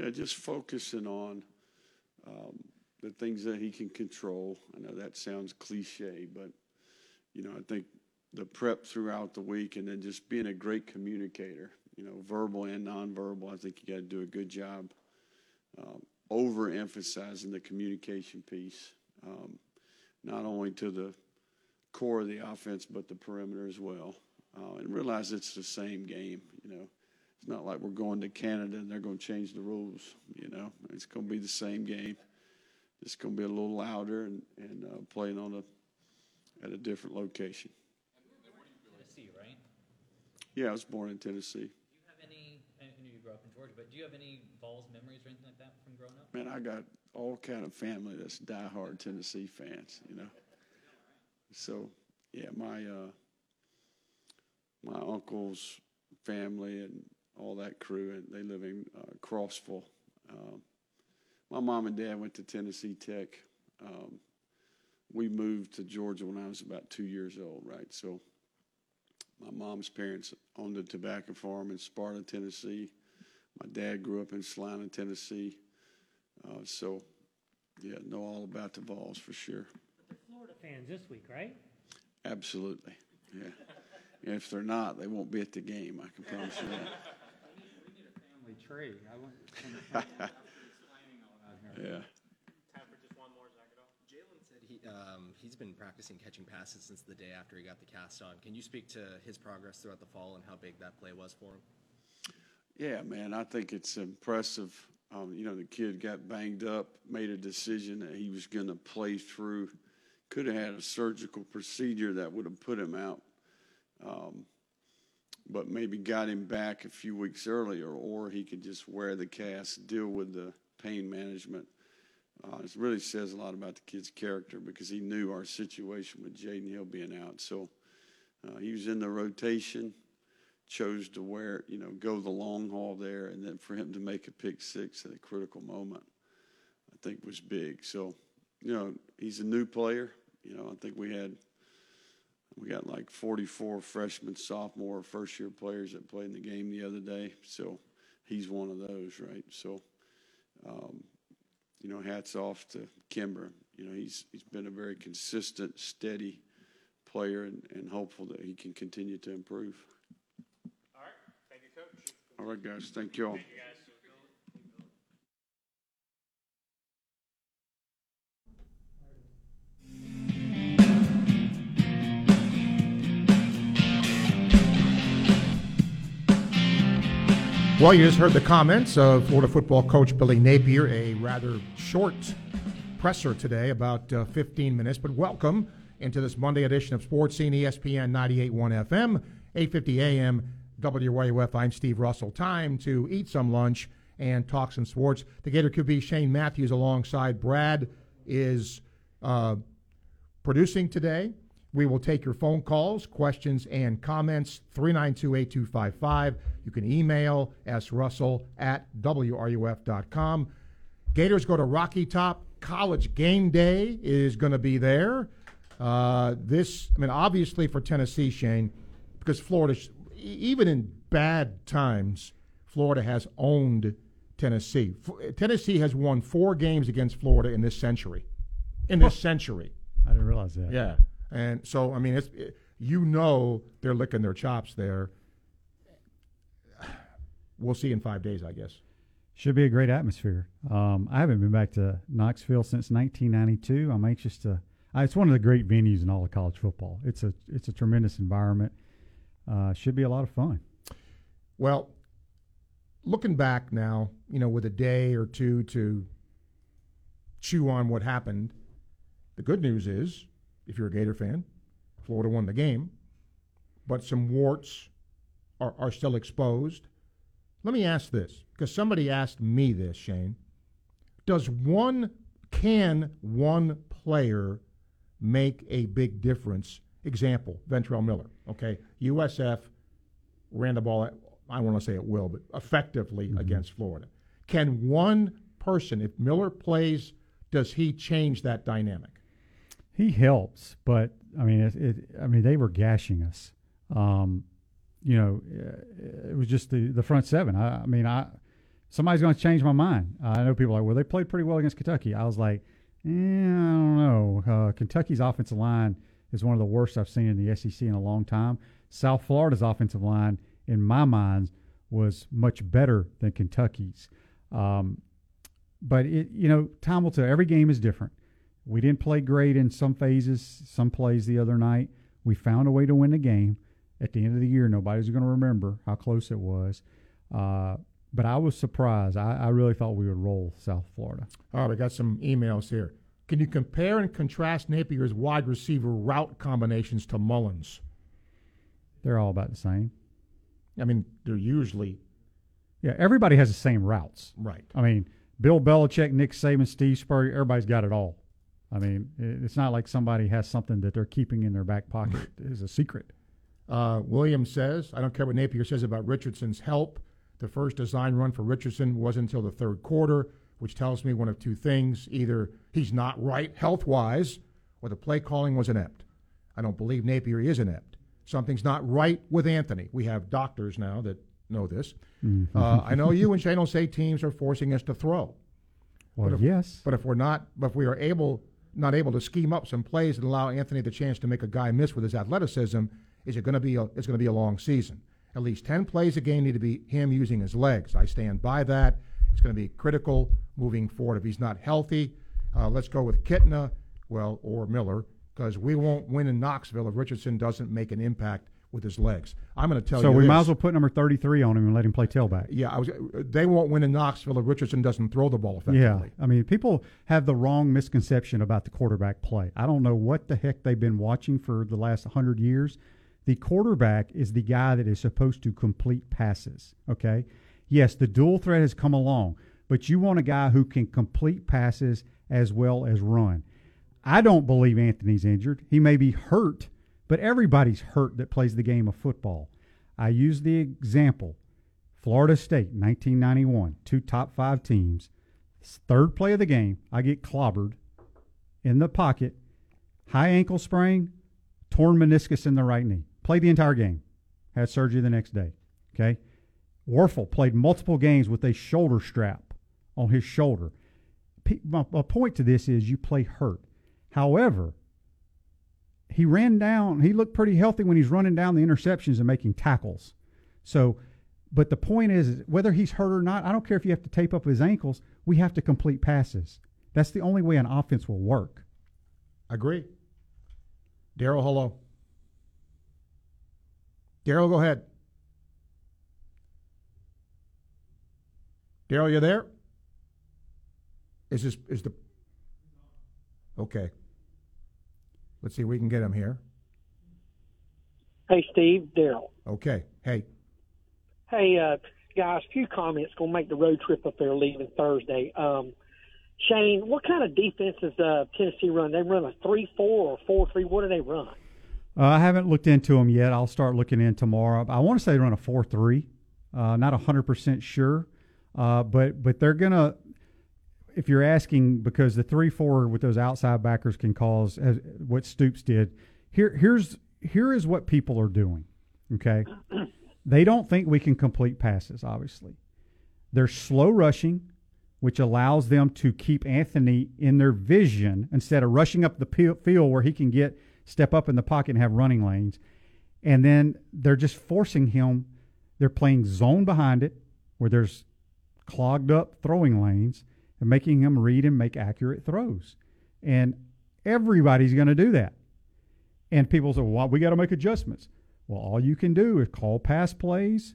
Yeah, just focusing on um, the things that he can control. I know that sounds cliche, but you know, I think the prep throughout the week and then just being a great communicator, you know, verbal and nonverbal. I think you got to do a good job um, overemphasizing the communication piece, um, not only to the core of the offense, but the perimeter as well. Uh, and realize it's the same game, you know. It's not like we're going to Canada and they're going to change the rules, you know. It's going to be the same game. It's going to be a little louder and, and uh, playing on a at a different location. Tennessee, right? Yeah, I was born in Tennessee. Do you have any? I know you grew up in Georgia, but do you have any Vols memories or anything like that from growing up? Man, I got all kind of family that's diehard Tennessee fans, you know. So, yeah, my uh, my uncle's family and all that crew, and they live in uh, Crossville. Um, my mom and dad went to Tennessee Tech. Um, we moved to Georgia when I was about two years old, right? So, my mom's parents owned a tobacco farm in Sparta, Tennessee. My dad grew up in Celina, Tennessee. Uh, so, yeah, know all about the Vols for sure. They're Florida fans this week, right? Absolutely. Yeah. If they're not, they won't be at the game. I can promise you that. We need a family tree. I want. Yeah. Time for just one more, Zach. Jalen said he, um, he's been practicing catching passes since the day after he got the cast on. Can you speak to his progress throughout the fall and how big that play was for him? Yeah, man. I think it's impressive. Um, you know, the kid got banged up, made a decision that he was going to play through. Could have had a surgical procedure that would have put him out. Um, but maybe got him back a few weeks earlier, or he could just wear the cast, deal with the pain management. Uh, it really says a lot about the kid's character because he knew our situation with Jaydon Hill being out. So uh, he was in the rotation, chose to wear, you know, go the long haul there, and then for him to make a pick six at a critical moment, I think was big. So, you know, he's a new player. You know, I think we had we got like 44 freshman, sophomore, first year players that played in the game the other day. So he's one of those, right? So, um, you know, hats off to Kimber. You know, he's he's been a very consistent, steady player, and, and hopeful that he can continue to improve. All right. Thank you, Coach. All right, guys. Thank you all. Thank you, Well, you just heard the comments of Florida football coach Billy Napier, a rather short presser today, about uh, 15 minutes. But welcome into this Monday edition of Sports Scene, ESPN 98.1 FM, 8:50 a.m. WRUF. I'm Steve Russell. Time to eat some lunch and talk some sports. The Gator QB Shane Matthews alongside Brad is uh, producing today. We will take your phone calls, questions, and comments. 392 8255. You can email srussell at wruf.com. Gators go to Rocky Top. College game day is going to be there. Uh, this, I mean, obviously for Tennessee, Shane, because Florida, even in bad times, Florida has owned Tennessee. F- Tennessee has won four games against Florida in this century. In this century. I didn't realize that. Yeah, and so I mean, it's it, you know they're licking their chops there. We'll see in five days, I guess. Should be a great atmosphere. Um, I haven't been back to Knoxville since 1992. I'm anxious to. Uh, it's one of the great venues in all of college football. It's a it's a tremendous environment. Uh, should be a lot of fun. Well, looking back now, you know, with a day or two to chew on what happened, the good news is, if you're a Gator fan, Florida won the game, but some warts are, are still exposed. Let me ask this, because somebody asked me this, Shane. Does one, can one player make a big difference? Example, Ventrell Miller, okay? USF ran the ball, at, I want to say it will, but effectively mm-hmm. against Florida. Can one person, if Miller plays, does he change that dynamic? He helps, but I mean, it, it I mean, they were gashing us. Um, you know, it was just the the front seven. I, I mean, I somebody's going to change my mind. I know people are like, well, they played pretty well against Kentucky. I was like, eh, I don't know. Uh, Kentucky's offensive line is one of the worst I've seen in the SEC in a long time. South Florida's offensive line, in my mind, was much better than Kentucky's. Um, but it, you know, time will tell. Every game is different. We didn't play great in some phases, some plays the other night. We found a way to win the game. At the end of the year, nobody's going to remember how close it was. Uh, but I was surprised. I, I really thought we would roll South Florida. All right, I got some emails here. Can you compare and contrast Napier's wide receiver route combinations to Mullen's? They're all about the same. I mean, they're usually Yeah, everybody has the same routes. right. I mean, Bill Belichick, Nick Saban, Steve Spurrier, everybody's got it all. I mean, it's not like somebody has something that they're keeping in their back pocket as a secret. Uh, Williams says, I don't care what Napier says about Richardson's help. The first design run for Richardson wasn't until the third quarter, which tells me one of two things. Either he's not right health wise, or the play calling was inept. I don't believe Napier is inept. Something's not right with Anthony. We have doctors now that know this. Uh, I know you and Shane will say teams are forcing us to throw. Well, But if- yes. But if we're not, but if we are able, not able to scheme up some plays and allow Anthony the chance to make a guy miss with his athleticism, is it going to be? A, it's going to be a long season. At least ten plays a game need to be him using his legs. I stand by that. It's going to be critical moving forward. If he's not healthy, uh, let's go with Kitna, well, or Miller, because we won't win in Knoxville if Richardson doesn't make an impact with his legs. I'm going to tell So you. So we this. might as well put number 33 on him and let him play tailback. Yeah, I was. They won't win in Knoxville if Richardson doesn't throw the ball effectively. Yeah. I mean, people have the wrong misconception about the quarterback play. I don't know what the heck they've been watching for the last 100 years. The quarterback is the guy that is supposed to complete passes, okay? Yes, the dual threat has come along, but you want a guy who can complete passes as well as run. I don't believe Anthony's injured. He may be hurt, but everybody's hurt that plays the game of football. I use the example Florida State, 1991, two top five teams. Third play of the game, I get clobbered in the pocket, high ankle sprain, torn meniscus in the right knee. Played the entire game, had surgery the next day. Okay. Wuerffel played multiple games with a shoulder strap on his shoulder. My point to this is you play hurt. However, he ran down, he looked pretty healthy when he's running down the interceptions and making tackles. So, but the point is, whether he's hurt or not, I don't care if you have to tape up his ankles, we have to complete passes. That's the only way an offense will work. Agree. Daryl, hello. Daryl, go ahead. Daryl, you there? Is this is the okay? Let's see if we can get him here. Hey, Steve, Daryl. Okay. Hey, Hey, uh, guys, few comments. Going to make the road trip up there leaving Thursday. Um, Shane, what kind of defense does uh, Tennessee run? They run a three-four or four-three. What do they run? Uh, I haven't looked into them yet. I'll start looking in tomorrow. I want to say they run a four three. Uh, not hundred percent sure, uh, but but they're gonna. If you're asking, because the three four with those outside backers can cause as, what Stoops did. Here here's here is what people are doing. Okay, they don't think we can complete passes. Obviously, they're slow rushing, which allows them to keep Anthony in their vision instead of rushing up the field where he can get step up in the pocket and have running lanes. And then they're just forcing him. They're playing zone behind it where there's clogged up throwing lanes and making him read and make accurate throws. And everybody's going to do that. And people say, well, we got to make adjustments. Well, all you can do is call pass plays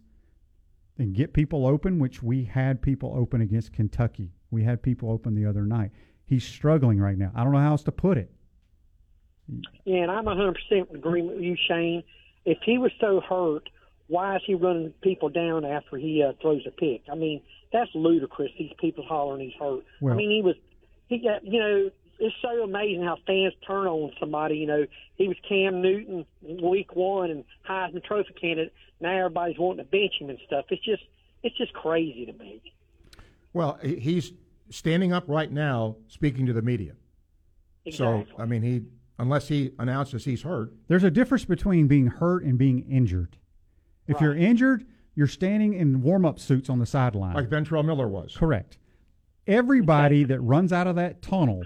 and get people open, which we had people open against Kentucky. We had people open the other night. He's struggling right now. I don't know how else to put it. Yeah, and I'm 100% in agreement with you, Shane. If he was so hurt, why is he running people down after he uh, throws a pick? I mean, that's ludicrous. These people hollering he's hurt. Well- I mean, he was, he got, you know, it's so amazing how fans turn on somebody. You know, he was Cam Newton week one and Heisman Trophy candidate. Now everybody's wanting to bench him and stuff. It's just, it's just crazy to me. well, he's standing up right now, speaking to the media. Exactly. So I mean, he unless he announces he's hurt, There's a difference between being hurt and being injured. If you're injured, you're standing in warm up suits on the sideline. Like Ventrell Miller was. Correct. Everybody that runs out of that tunnel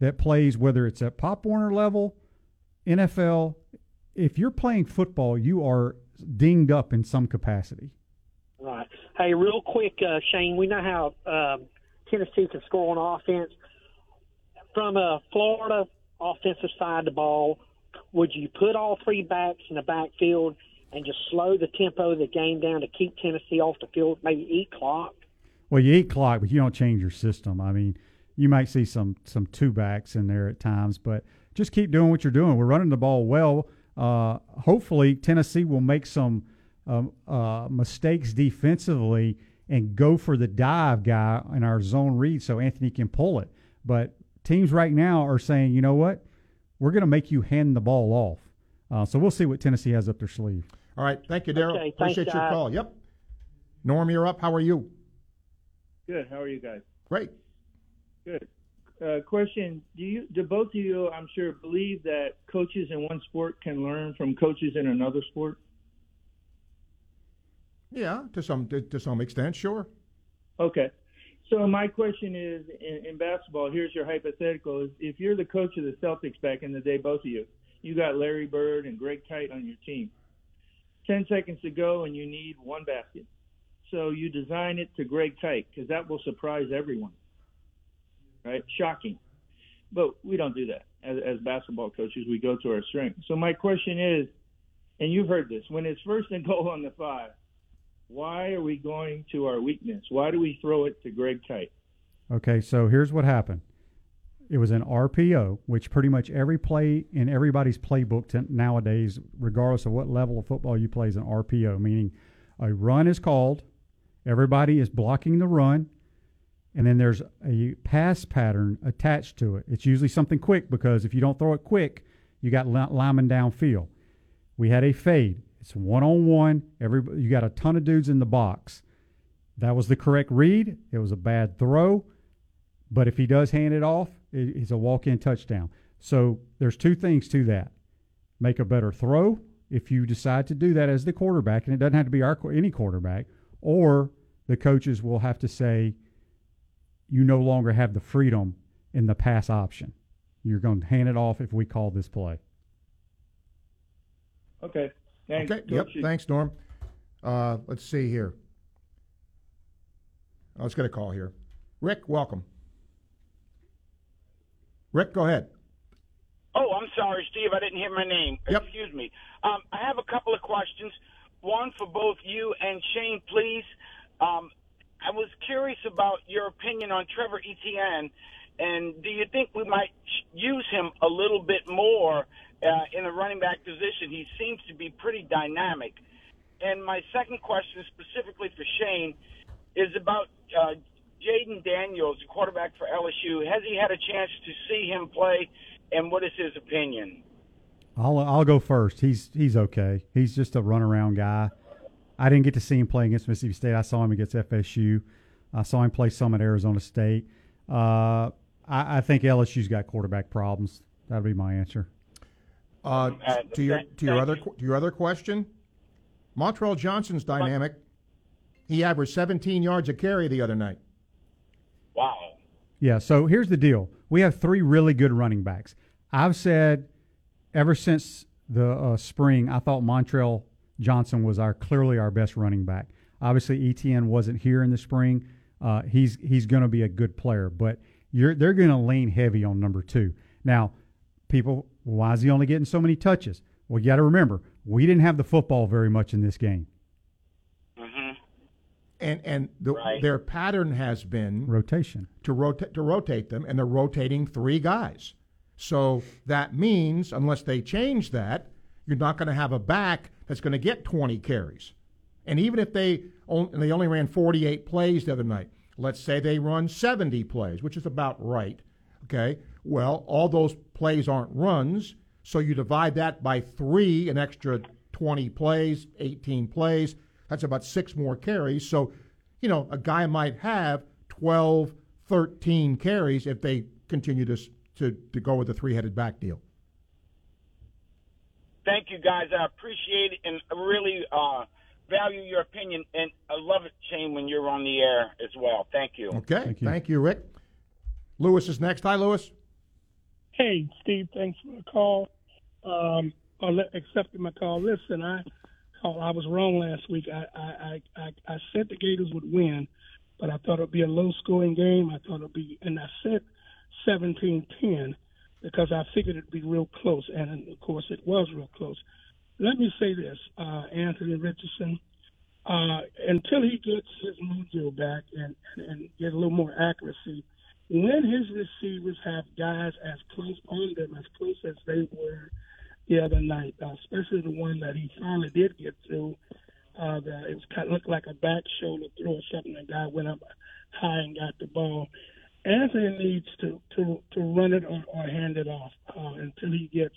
that plays, whether it's at Pop Warner level, NFL, if you're playing football, you are dinged up in some capacity. Right. Hey, real quick, uh, Shane, we know how um, Tennessee can score on offense. From a Florida offensive side of the ball, would you put all three backs in the backfield and just slow the tempo of the game down to keep Tennessee off the field, maybe eat clock? Well, you eat clock, but you don't change your system. I mean, you might see some some two backs in there at times, but just keep doing what you're doing. We're running the ball well. Uh, hopefully, Tennessee will make some um, uh, mistakes defensively and go for the dive guy in our zone read so Anthony can pull it. But teams right now are saying, you know what, we're going to make you hand the ball off. Uh, so we'll see what Tennessee has up their sleeve. All right. Thank you, Daryl. Okay, thanks, Appreciate your guys. call. Yep. Norm, you're up. How are you? Good. How are you guys? Great. Good. Uh, question: Do you, do both of you, I'm sure, believe that coaches in one sport can learn from coaches in another sport? Yeah, to some to, to some extent, sure. Okay. So my question is, in, in basketball, here's your hypothetical: is if you're the coach of the Celtics back in the day, both of you, you got Larry Bird and Greg Kite on your team. Ten seconds to go, and you need one basket. So you design it to Greg Kite because that will surprise everyone. Right? Shocking. But we don't do that as, as basketball coaches. We go to our strength. So my question is, and you've heard this: when it's first and goal on the five, why are we going to our weakness? Why do we throw it to Greg Kite? Okay, so here's what happened. It was an RPO, which pretty much every play in everybody's playbook t- nowadays, regardless of what level of football you play, is an RPO, meaning a run is called, everybody is blocking the run, and then there's a pass pattern attached to it. It's usually something quick because if you don't throw it quick, you got li- linemen downfield. We had a fade. It's one on one. Every you got a ton of dudes in the box. That was the correct read. It was a bad throw, but if he does hand it off, it, it's a walk-in touchdown. So there's two things to that: make a better throw if you decide to do that as the quarterback, and it doesn't have to be our any quarterback, or the coaches will have to say you no longer have the freedom in the pass option. You're going to hand it off if we call this play. Okay. Thanks. Okay. Yep. Thanks, Norm. Uh, let's see here. Oh, let's get a call here. Rick, welcome. Rick, go ahead. Oh, I'm sorry, Steve. I didn't hear my name. Yep. Excuse me. Um, I have a couple of questions. One for both you and Shane, please. Um, I was curious about your opinion on Trevor Etienne, and do you think we might use him a little bit more uh, in the running back position? He seems to be pretty dynamic. And my second question, specifically for Shane, is about uh, Jayden Daniels, the quarterback for LSU. Has he had a chance to see him play, and what is his opinion? I'll I'll go first. He's he's okay. He's just a runaround guy. I didn't get to see him play against Mississippi State. I saw him against FSU. I saw him play some at Arizona State. Uh, I, I think LSU's got quarterback problems. That'd be my answer. Uh, Uh, to your to your other to your other question, Montrell Johnson's dynamic. He averaged 17 yards a carry the other night. Yeah. So here's the deal. We have three really good running backs. I've said ever since the uh, spring, I thought Montrell Johnson was our clearly our best running back. Obviously, Etienne wasn't here in the spring. Uh, he's he's going to be a good player, but they're going to lean heavy on number two. Now, people, why is he only getting so many touches? Well, you got to remember, we didn't have the football very much in this game. And and the, Right. their pattern has been Rotation. to rotate to rotate them, and they're rotating three guys. So that means unless they change that, you're not going to have a back that's going to get 20 carries. And even if they only, they only ran 48 plays the other night, let's say they run 70 plays, which is about right. Okay. Well, all those plays aren't runs, so you divide that by three, an extra 20 plays, 18 plays. That's about six more carries. So, you know, a guy might have 12, 13 carries if they continue to to, to go with the three-headed back deal. Thank you, guys. I appreciate it and really uh, value your opinion, and I love it, Shane, when you're on the air as well. Thank you. Okay. Thank you. Rick. Lewis is next. Hi, Lewis. Hey, Steve, thanks for the call. Um, I accepted my call. Listen, I oh, I was wrong last week. I, I, I, I, said the Gators would win, but I thought it would be a low scoring game. I thought it would be, and I said 17 10 because I figured it'd be real close. And of course, it was real close. Let me say this uh, Anthony Richardson, uh, until he gets his mojo back and, and get a little more accuracy, when his receivers have guys as close on them as close as they were the other night, uh, especially the one that he finally did get through. Uh, the, it was kind of looked like a back shoulder throw or something. The guy went up high and got the ball. Anthony needs to to to run it or, or hand it off uh, until he gets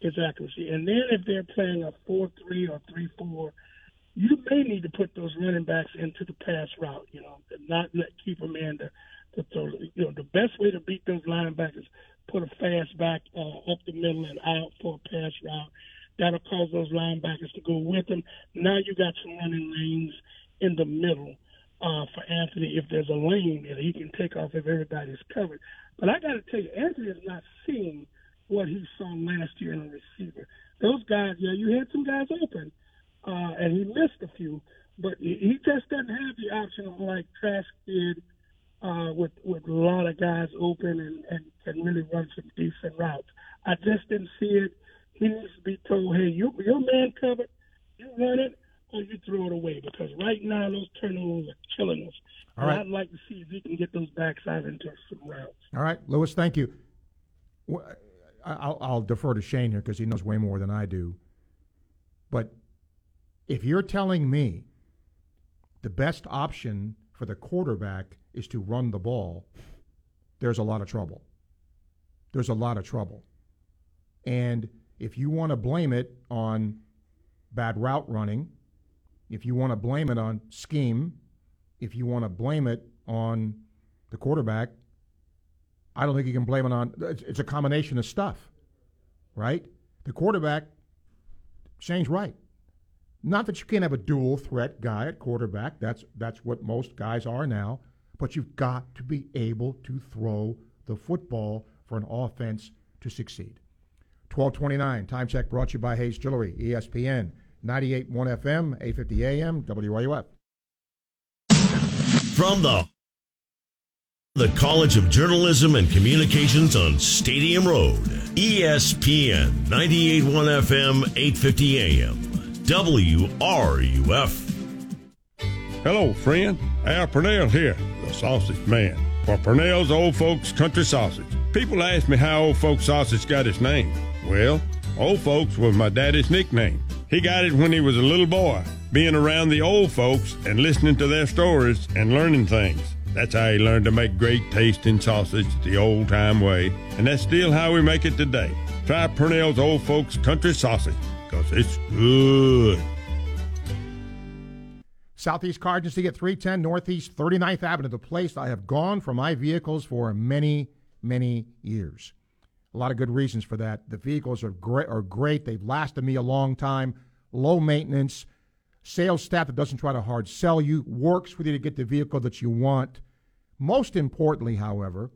his accuracy. And then if they're playing a four three or three four, you may need to put those running backs into the pass route. You know, not let keep them in to to throw. You know, the best way to beat those linebackers put a fast back uh, up the middle and out for a pass route. That'll cause those linebackers to go with him. Now you got some running lanes in the middle uh, for Anthony if there's a lane that he can take off if everybody's covered. But I got to tell you, Anthony is not seeing what he saw last year in a receiver. Those guys, yeah, you had some guys open, uh, and he missed a few, but he just doesn't have the option of like Trask did uh, with with a lot of guys open and, and can really run some decent routes. I just didn't see it. He needs to be told, hey, you, your man covered, you run it, or you throw it away because right now those turnovers are killing us. All right. I'd like to see if he can get those backside into some routes. All right, Lewis, thank you. I'll, I'll defer to Shane here because he knows way more than I do. But if you're telling me the best option for the quarterback is to run the ball, there's a lot of trouble. There's a lot of trouble. And if you want to blame it on bad route running, if you want to blame it on scheme, if you want to blame it on the quarterback, I don't think you can blame it on. It's, a combination of stuff, right? The quarterback, Shane's right. Not that you can't have a dual threat guy at quarterback. That's that's what most guys are now. But you've got to be able to throw the football for an offense to succeed. 1229, time check brought to you by Hayes Jewelry, ESPN, 98.1 FM, 850 AM, WRUF. From the the College of Journalism and Communications on Stadium Road, ESPN 98.1 FM, 850 AM, WRUF. Hello, friend. Al Purnell here, sausage man. For Purnell's Old Folks Country Sausage. People ask me how Old Folks Sausage got its name. Well, Old Folks was my daddy's nickname. He got it when he was a little boy, being around the old folks and listening to their stories and learning things. That's how he learned to make great tasting sausage the old time way, and that's still how we make it today. Try Purnell's Old Folks Country Sausage, because it's good. Southeast Car Agency at 310 Northeast 39th Avenue, the place I have gone for my vehicles for many, many years. A lot of good reasons for that. The vehicles are great. Are great. They've lasted me a long time. Low maintenance. Sales staff that doesn't try to hard sell you. Works with you to get the vehicle that you want. Most importantly, however,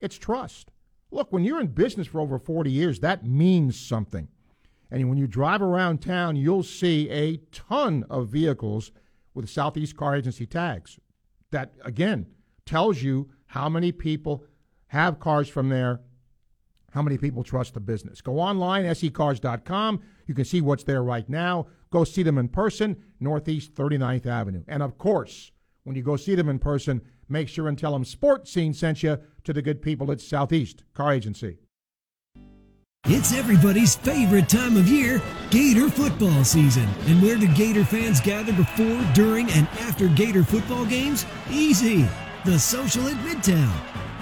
it's trust. Look, when you're in business for over 40 years, that means something. And when you drive around town, you'll see a ton of vehicles with Southeast Car Agency tags. That, again, tells you how many people have cars from there, how many people trust the business. Go online, secars.com. You can see what's there right now. Go see them in person, Northeast 39th Avenue. And of course, when you go see them in person, make sure and tell them Sports Scene sent you to the good people at Southeast Car Agency. It's everybody's favorite time of year, Gator football season. And where do Gator fans gather before, during, and after Gator football games? Easy. The Social at Midtown.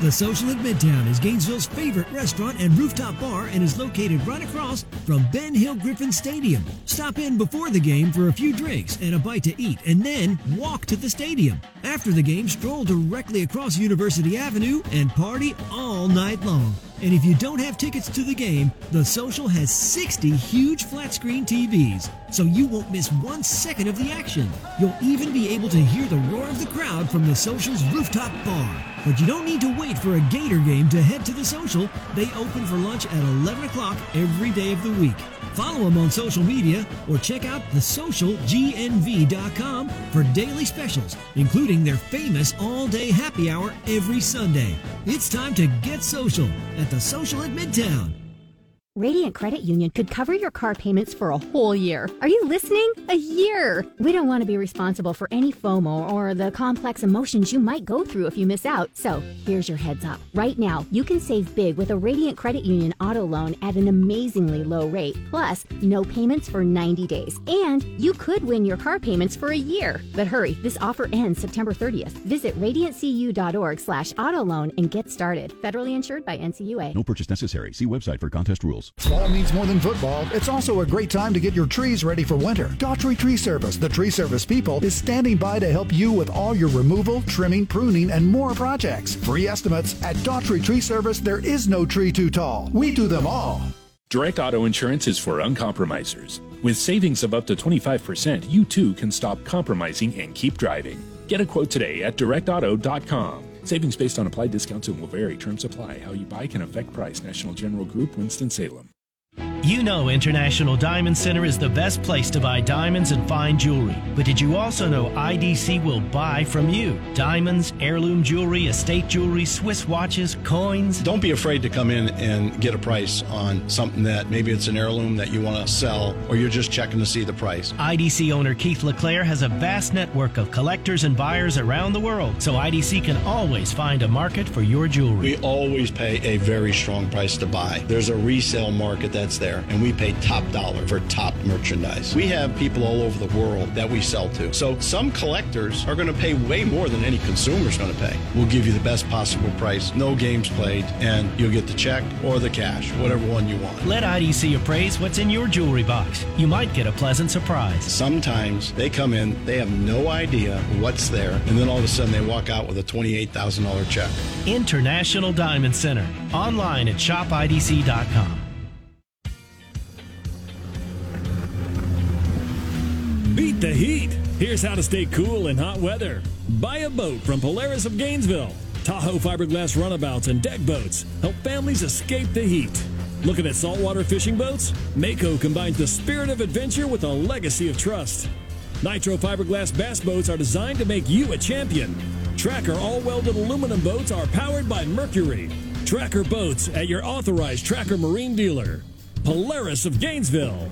The Social at Midtown is Gainesville's favorite restaurant and rooftop bar and is located right across from Ben Hill Griffin Stadium. Stop in before the game for a few drinks and a bite to eat and then walk to the stadium. After the game, stroll directly across University Avenue and party all night long. And if you don't have tickets to the game, The Social has 60 huge flat screen TVs, so you won't miss one second of the action. You'll even be able to hear the roar of the crowd from The Social's rooftop bar. But you don't need to wait for a Gator game to head to The Social. They open for lunch at 11 o'clock every day of the week. Follow them on social media or check out thesocialgnv.com for daily specials, including their famous all day happy hour every Sunday. It's time to get social at the Social at Midtown. Radiant Credit Union could cover your car payments for a whole year. Are you listening? A year! We don't want to be responsible for any FOMO or the complex emotions you might go through if you miss out. So here's your heads up. Right now, you can save big with a Radiant Credit Union auto loan at an amazingly low rate. Plus, no payments for 90 days. And you could win your car payments for a year. But hurry, this offer ends September 30th. Visit radiantcu.org slash auto loan and get started. Federally insured by NCUA. No purchase necessary. See website for contest rules. Fall means more than football. It's also a great time to get your trees ready for winter. Daughtry Tree Service, the tree service people, is standing by to help you with all your removal, trimming, pruning, and more projects. Free estimates at Daughtry Tree Service. There is no tree too tall. We do them all. Direct auto insurance is for uncompromisers. With savings of up to 25%, you too can stop compromising and keep driving. Get a quote today at directauto.com. Savings based on applied discounts and will vary. Terms apply. How you buy can affect price. National General Group, Winston-Salem. You know International Diamond Center is the best place to buy diamonds and fine jewelry. But did you also know IDC will buy from you? Diamonds, heirloom jewelry, estate jewelry, Swiss watches, coins. Don't be afraid to come in and get a price on something that maybe it's an heirloom that you want to sell or you're just checking to see the price. IDC owner Keith LeClaire has a vast network of collectors and buyers around the world, so IDC can always find a market for your jewelry. We always pay a very strong price to buy. There's a resale market that's there, and we pay top dollar for top merchandise. We have people all over the world that we sell to. So some collectors are going to pay way more than any consumer's going to pay. We'll give you the best possible price, no games played, and you'll get the check or the cash, whatever one you want. Let IDC appraise what's in your jewelry box. You might get a pleasant surprise. Sometimes they come in, they have no idea what's there, and then all of a sudden they walk out with a $28,000 check. International Diamond Center. Online at shopidc.com. Beat the heat. Here's how to stay cool in hot weather. Buy a boat from Polaris of Gainesville. Tahoe fiberglass runabouts and deck boats help families escape the heat. Looking at saltwater fishing boats? Mako combines the spirit of adventure with a legacy of trust. Nitro fiberglass bass boats are designed to make you a champion. Tracker all welded aluminum boats are powered by Mercury. Tracker boats at your authorized Tracker Marine dealer. Polaris of Gainesville.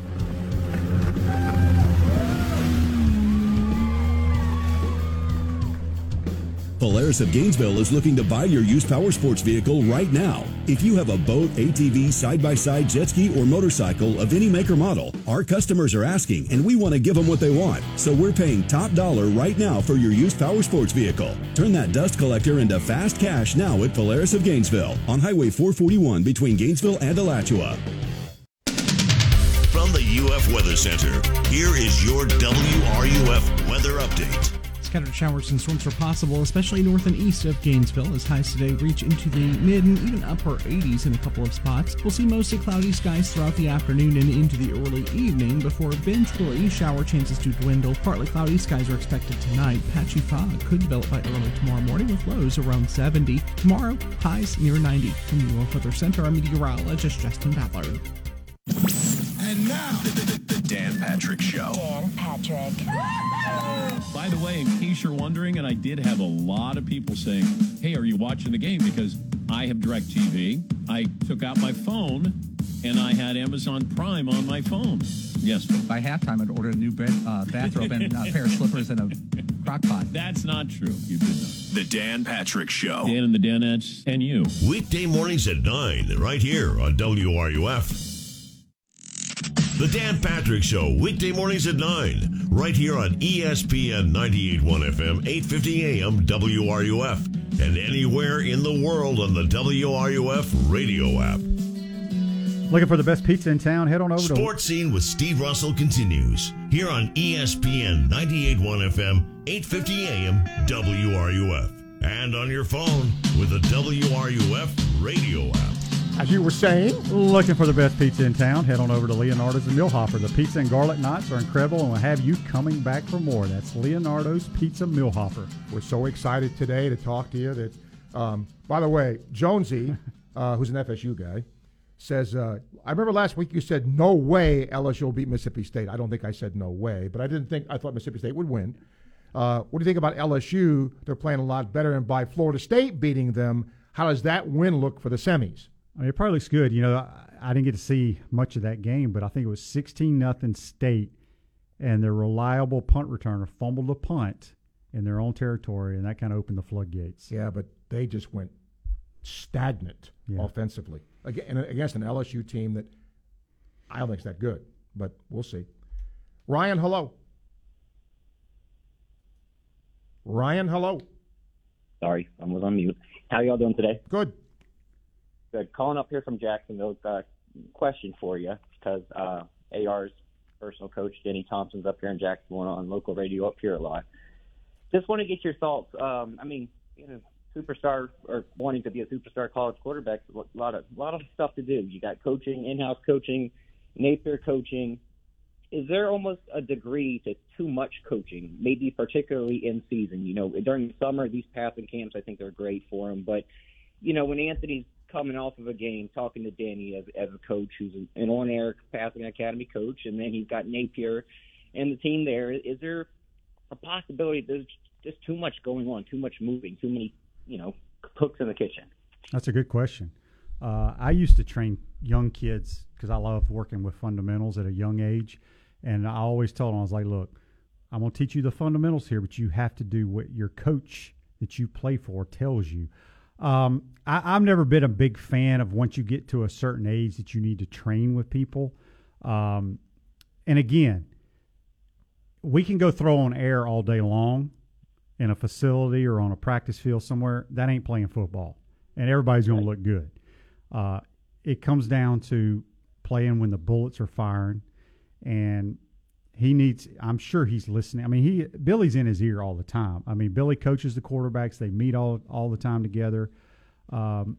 Polaris of Gainesville is looking to buy your used power sports vehicle right now. If you have a boat, ATV, side by side, jet ski, or motorcycle of any make or model, our customers are asking and we want to give them what they want. So we're paying top dollar right now for your used power sports vehicle. Turn that dust collector into fast cash now at Polaris of Gainesville on Highway 441 between Gainesville and Alachua. From the UF Weather Center, here is your WRUF weather update. Scattered showers and storms are possible, especially north and east of Gainesville, as highs today reach into the mid and even upper 80s in a couple of spots. We'll see mostly cloudy skies throughout the afternoon and into the early evening before eventually shower chances to dwindle. Partly cloudy skies are expected tonight. Patchy fog could develop by early tomorrow morning with lows around 70. Tomorrow, highs near 90. From the UF Weather Center, I'm meteorologist Justin Ballard. And now, the, the, the Dan Patrick Show. Dan Patrick. By the way, in case you're wondering, and I did have a lot of people saying, hey, are you watching the game? Because I have DirecTV. I took out my phone and I had Amazon Prime on my phone. Yes. By halftime, I'd ordered a new bed, uh, bathrobe and a pair of slippers and a crock pot. That's not true. You did not. The Dan Patrick Show. Dan and the Danettes and you. Weekday mornings at 9, right here on WRUF. The Dan Patrick Show, weekday mornings at 9, right here on ESPN 98.1 FM, 850 AM, WRUF, and anywhere in the world on the WRUF radio app. Looking for the best pizza in town? Head on over to Sports Scene with Steve Russell continues here on ESPN 98.1 FM, 8:50 AM, WRUF, and on your phone with the WRUF radio app. As you were saying, Looking for the best pizza in town? Head on over to Leonardo's and Millhopper. The pizza and garlic knots are incredible and we'll have you coming back for more. That's Leonardo's Pizza Millhopper. We're so excited today to talk to you. That, um, by the way, Jonesy, uh, who's an FSU guy, says, uh, "I remember last week you said no way LSU will beat Mississippi State. I don't think I said no way, but I didn't think I thought Mississippi State would win. Uh, what do you think about LSU? They're playing a lot better, and by Florida State beating them, how does that win look for the semis? I mean, it probably looks good. You know, I, I didn't get to see much of that game, but I think it was 16 nothing State, and their reliable punt returner fumbled a punt in their own territory, and that kind of opened the floodgates. Yeah, but they just went stagnant Yeah. offensively Aga- against an LSU team that I don't think is that good, but we'll see. Ryan, hello. Ryan, hello. Sorry, I was on mute. How y'all doing today? Good. Good. Calling up here from Jacksonville. Uh, question for you because uh, AR's personal coach Denny Thompson's up here in Jacksonville on local radio up here a lot. Just want to get your thoughts. Um, I mean, you know, superstar or wanting to be a superstar college quarterback, a lot of lot of stuff to do. You got coaching, in-house coaching, Napier coaching. Is there almost a degree to too much coaching, maybe particularly in season? You know, during the summer, these passing camps, I think they're great for him. But, you know, when Anthony's coming off of a game, talking to Danny as, as a coach who's an on-air passing academy coach, and then he's got Napier and the team there, is there a possibility there's just too much going on, too much moving, too many, you know, cooks in the kitchen? That's a good question. Uh, I used to train young kids because I love working with fundamentals at a young age, and I always told them I was like, "Look, I'm going to teach you the fundamentals here, but you have to do what your coach that you play for tells you." Um, I, I've never been a big fan of once you get to a certain age that you need to train with people. Um, and again, we can go throw on air all day long in a facility or on a practice field somewhere. That ain't playing football, and everybody's going to look good. Uh, it comes down to playing when the bullets are firing, and he needs. I'm sure he's listening. I mean, he Billy's in his ear all the time. I mean, Billy coaches the quarterbacks. They meet all all the time together. Um,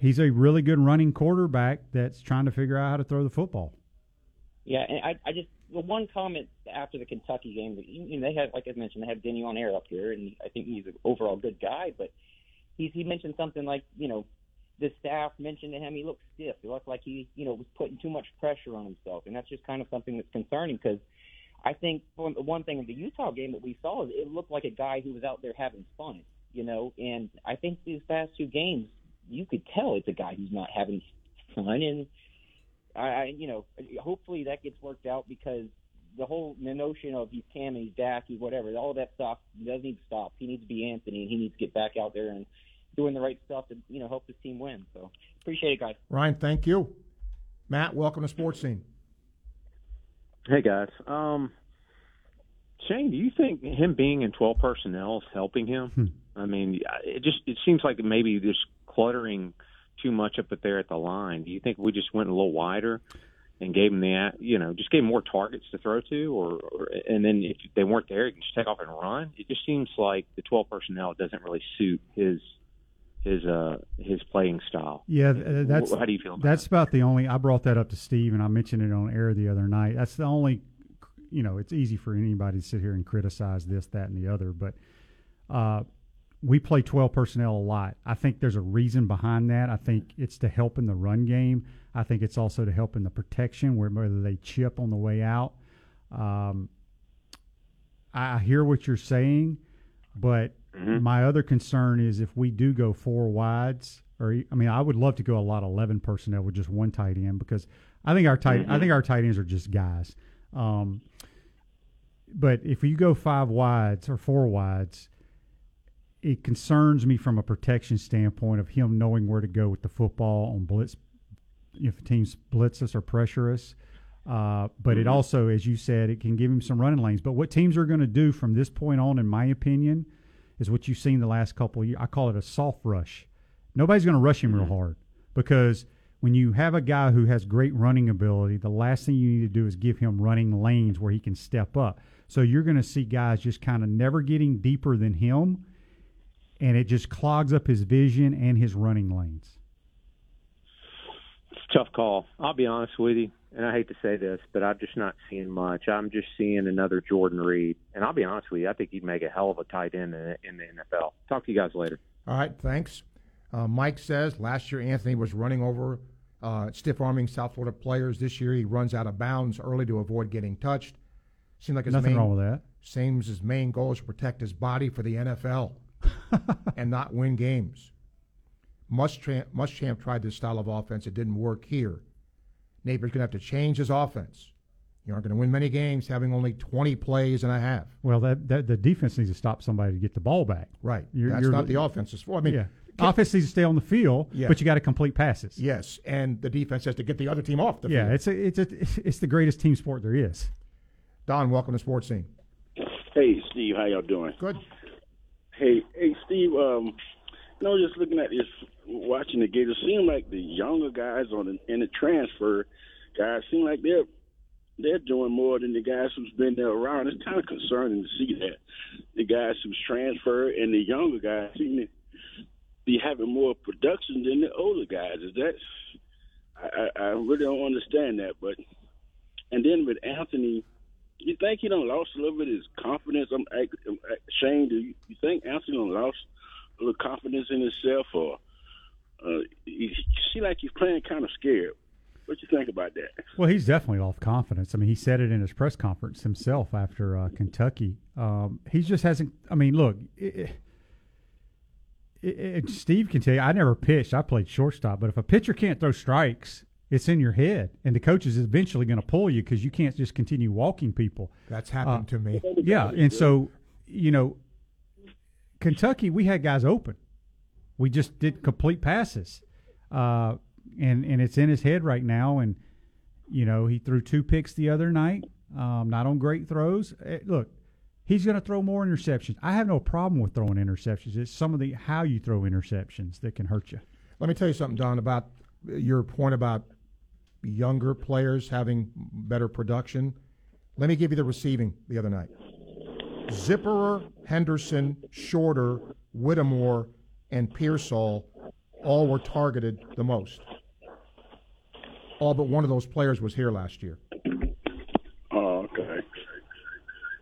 he's a really good running quarterback that's trying to figure out how to throw the football. Yeah, and I, I just well, one comment after the Kentucky game. You know, they had like I mentioned, they have Denny on air up here, and I think he's an overall good guy. But he's he mentioned something like, you know, the staff mentioned to him he looked stiff. He looked like he, you know, was putting too much pressure on himself, and that's just kind of something that's concerning because I think one thing in the Utah game that we saw is it looked like a guy who was out there having fun, you know. And I think these past two games, you could tell it's a guy who's not having fun, and I, I you know, hopefully that gets worked out because the whole the notion of he's Cam and he's Dak, he's whatever, all that stuff does need to stop. He needs to be Anthony, and he needs to get back out there and doing the right stuff to you know help his team win. So appreciate it, guys. Ryan, thank you. Matt, welcome to Sports Scene. Hey guys, um, Shane, do you think him being in twelve personnel is helping him? I mean, it just it seems like maybe just cluttering too much up there at the line. Do you think we just went a little wider and gave him the you know just gave him more targets to throw to, or, or and then if they weren't there, you can just take off and run? It just seems like the twelve personnel doesn't really suit his his uh his playing style. Yeah, that's how do you feel about that's about the only. I brought that up to Steve, and I mentioned it on air the other night. That's the only. You know, it's easy for anybody to sit here and criticize this, that, and the other, but uh, we play twelve personnel a lot. I think there's a reason behind that. I think it's to help in the run game. I think it's also to help in the protection, where whether they chip on the way out. Um, I hear what you're saying, but my other concern is if we do go four wides, or I mean, I would love to go a lot of eleven personnel with just one tight end because I think our tight I Mhm. think our tight ends are just guys. Um, but if you go five wides or four wides, it concerns me from a protection standpoint of him knowing where to go with the football on blitz if teams blitz us or pressure us. Uh, but it Mhm. also, as you said, it can give him some running lanes. But what teams are going to do from this point on, in my opinion, is what you've seen the last couple of years. I call it a soft rush. Nobody's going to rush him real mm-hmm. hard because when you have a guy who has great running ability, the last thing you need to do is give him running lanes where he can step up. So you're going to see guys just kind of never getting deeper than him, and it just clogs up his vision and his running lanes. It's a tough call. I'll be honest with you, and I hate to say this, but I'm just not seeing much. I'm just seeing another Jordan Reed, and I'll be honest with you, I think he'd make a hell of a tight end in the, NFL. Talk to you guys later. All right, thanks. Uh, Mike says last year Anthony was running over uh, stiff arming South Florida players. This year he runs out of bounds early to avoid getting touched. Seems like his Nothing main, wrong with that. Seems his main goal is to protect his body for the NFL and not win games. Muschamp, Muschamp tried this style of offense. It didn't work here. Napier's going to have to change his offense. You aren't going to win many games having only 20 plays and a half. Well, that, that the defense needs to stop somebody to get the ball back. Right. You're- That's you're- not the offense's fault. I mean, yeah. offense needs to stay on the field, Yeah. but you got to complete passes. Yes, and the defense has to get the other team off the yeah, field. Yeah, it's a, it's a, it's the greatest team sport there is. Don, welcome to Sports Scene. Hey, Steve, how y'all doing? Good. Hey, hey, Steve. Um, know, just looking at this, watching the Gators, seem like the younger guys on the, in the transfer guys seem like they're they're doing more than the guys who's been there around. It's kind of concerning to see that the guys who's transferred and the younger guys seem to be having more production than the older guys. Is that? I, I, really don't understand that. But and then with Anthony, you think he done lost a little bit of his confidence? I'm, I'm Shane. Do you, you think Anthony done lost little confidence in himself, or uh, you see like he's playing kind of scared? What you think about that? Well, he's definitely off confidence. I mean, he said it in his press conference himself after uh, Kentucky. Um, he just hasn't. I mean, look, it, it, it, Steve can tell you. I never pitched. I played shortstop. But if a pitcher can't throw strikes, it's in your head, and the coach is eventually going to pull you because you can't just continue walking people. That's happened Uh, to me. Yeah, and so you know, Kentucky, we had guys open. We just did complete passes, uh, and and it's in his head right now. And you know, he threw two picks the other night, um, not on great throws. Eh, look, he's going to throw more interceptions. I have no problem with throwing interceptions. It's some of the how you throw interceptions that can hurt you. Let me tell you something, Don, about your point about younger players having better production. Let me give you the receiving the other night. Zipperer, Henderson, Shorter, Whittemore, and Pearsall all were targeted the most. All but one of those players was here last year, Oh, okay.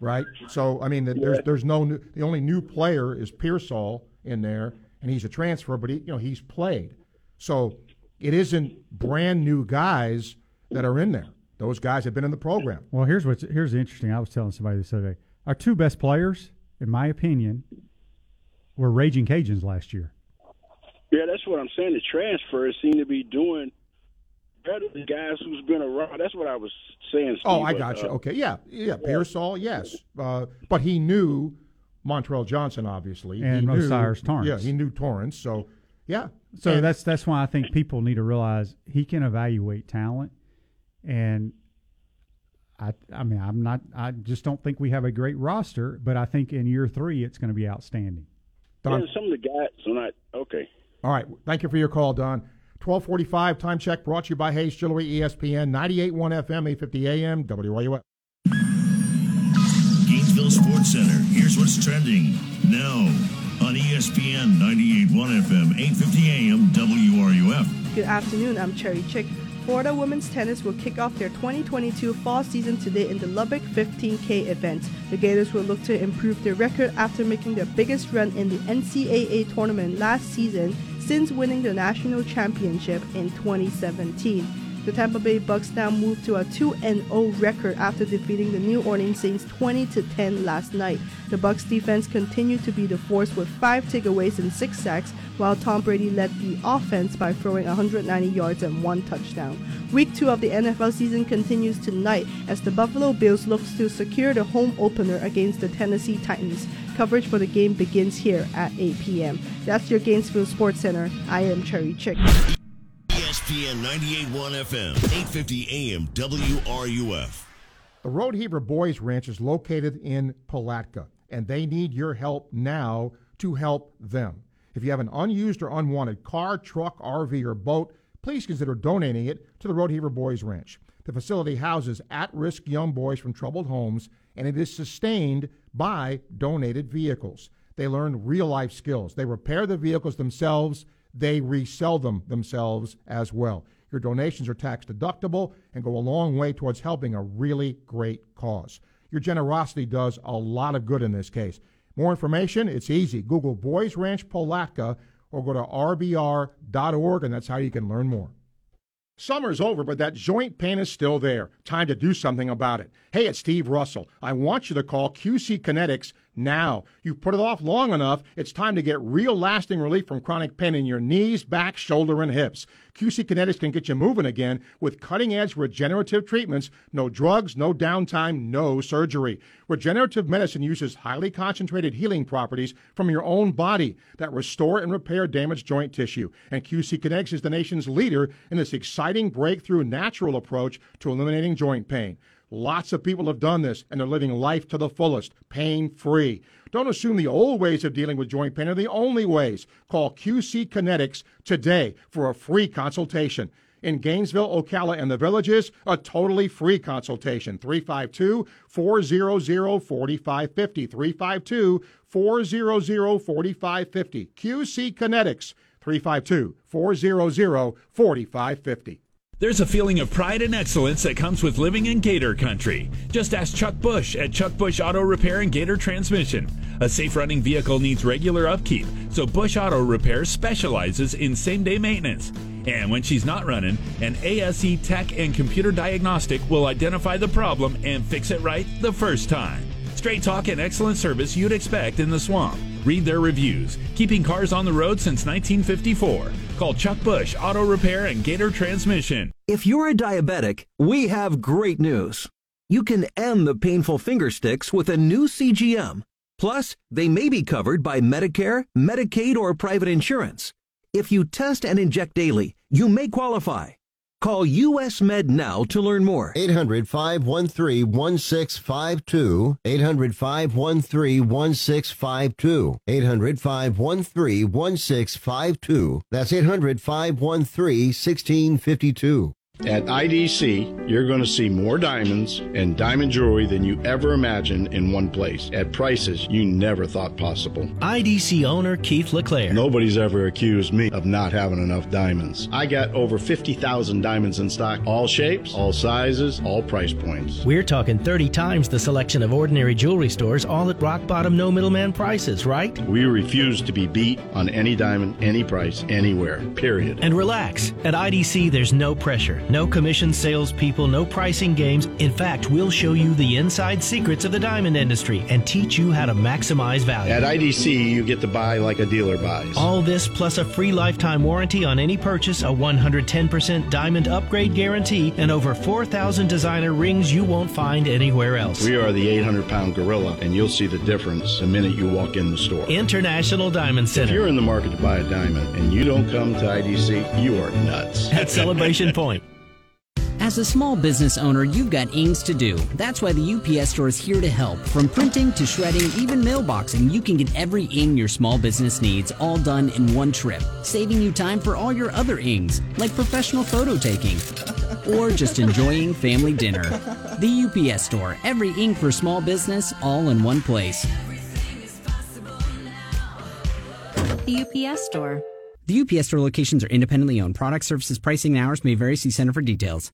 right? So I mean, there's there's no new, the only new player is Pearsall in there, and he's a transfer, but he you know he's played. So it isn't brand new guys that are in there. Those guys have been in the program. Well, here's what's here's interesting. I was telling somebody this other day. Our two best players, in my opinion, were Raging Cajuns last year. Yeah, that's what I'm saying. The transfers seem to be doing better than guys who's been around. That's what I was saying. Steve, Oh, I but, got you. uh, Okay, yeah, yeah. Pearsall, yes, uh, but he knew Montrell Johnson, obviously, And he knew, O'Cyrus Torrence. Yeah, he knew Torrance. So, yeah. So And- that's that's why I think people need to realize he can evaluate talent, and I I mean I'm not I just don't think we have a great roster, but I think in year three it's going to be outstanding. yeah, some of the guys are not okay. All right. Thank you for your call, Don. 1245 time check brought to you by Hayes Jewelry, ESPN, 98.1 FM, 850 AM, WRUF. Gainesville Sports Center. Here's what's trending now on ESPN 98.1 FM, 8:50 AM, WRUF. Good afternoon, I'm Cherry Chick. Florida women's tennis will kick off their 2022 fall season today in the Lubbock 15K event. The Gators will look to improve their record after making their biggest run in the NCAA tournament last season since winning the national championship in 2017. The Tampa Bay Bucks now move to a 2-0 record after defeating the New Orleans Saints 20 10 last night. The Bucks defense continued to be the force with 5 takeaways and 6 sacks, while Tom Brady led the offense by throwing 190 yards and 1 touchdown. Week 2 of the NFL season continues tonight as the Buffalo Bills looks to secure the home opener against the Tennessee Titans. Coverage for the game begins here at 8 p.m. That's your Gainesville Sports Center. I am Cherry Chick. ESPN 98.1 FM, 8:50 AM, WRUF. The Rodeheaver Boys Ranch is located in Palatka, and they need your help now to help them. If you have an unused or unwanted car, truck, RV, or boat, please consider donating it to the Rodeheaver Boys Ranch. The facility houses at risk young boys from troubled homes, and it is sustained by donated vehicles. They learn real life skills. They repair the vehicles themselves, they resell them themselves as well. Your donations are tax deductible and go a long way towards helping a really great cause. Your generosity does a lot of good in this case. More information, it's easy. Google Boys Ranch Palatka or go to rbr.org, and that's how you can learn more. Summer's over, but that joint pain is still there. Time to do something about it. Hey, it's Steve Russell. I want you to call QC Kinetics now. You've put it off long enough. It's time to get real lasting relief from chronic pain in your knees, back, shoulder, and hips. QC Kinetics can get you moving again with cutting edge regenerative treatments. No drugs, no downtime, no surgery. Regenerative medicine uses highly concentrated healing properties from your own body that restore and repair damaged joint tissue. And QC Kinetics is the nation's leader in this exciting breakthrough natural approach to eliminating joint pain. Lots of people have done this and they're living life to the fullest, pain free. Don't assume the old ways of dealing with joint pain are the only ways. Call QC Kinetics today for a free consultation. In Gainesville, Ocala, and the villages, a totally free consultation. 352 400 4550. 352 400 4550. QC Kinetics. 352 400 4550. There's a feeling of pride and excellence that comes with living in Gator Country. Just ask Chuck Bush at Chuck Bush Auto Repair and Gator Transmission. A safe running vehicle needs regular upkeep, so Bush Auto Repair specializes in same day maintenance. And when she's not running, an ASE tech and computer diagnostic will identify the problem and fix it right the first time. Straight talk and excellent service you'd expect in the swamp. Read their reviews. Keeping cars on the road since 1954. Call Chuck Bush Auto Repair and Gator Transmission. If you're a diabetic, we have great news. You can end the painful finger sticks with a new CGM. Plus, they may be covered by Medicare, Medicaid, or private insurance. If you test and inject daily, you may qualify. Call US Med now to learn more. 800 513 1652. 800 513 1652. 800 513 1652. That's 800 513 1652. At IDC, you're going to see more diamonds and diamond jewelry than you ever imagined in one place at prices you never thought possible. IDC owner Keith LeClaire. Nobody's ever accused me of not having enough diamonds. I got over 50,000 diamonds in stock, all shapes, all sizes, all price points. We're talking 30 times the selection of ordinary jewelry stores, all at rock bottom, no middleman prices, right? We refuse to be beat on any diamond, any price, anywhere, period. And relax. At IDC, there's no pressure. No commission salespeople, no pricing games. In fact, we'll show you the inside secrets of the diamond industry and teach you how to maximize value. At IDC, you get to buy like a dealer buys. All this plus a free lifetime warranty on any purchase, a 110% diamond upgrade guarantee, and over 4,000 designer rings you won't find anywhere else. We are the 800 pound gorilla, and you'll see the difference the minute you walk in the store. International Diamond Center. If you're in the market to buy a diamond and you don't come to IDC, you are nuts. At Celebration Point. As a small business owner, you've got ings to do. That's why the UPS store is here to help. From printing to shredding, even mailboxing, you can get every ing your small business needs all done in one trip, saving you time for all your other ings, like professional photo taking or just enjoying family dinner. The UPS store, every ink for small business, all in one place. The UPS store. The UPS store locations are independently owned. Product services, pricing, and hours may vary. See Center for details.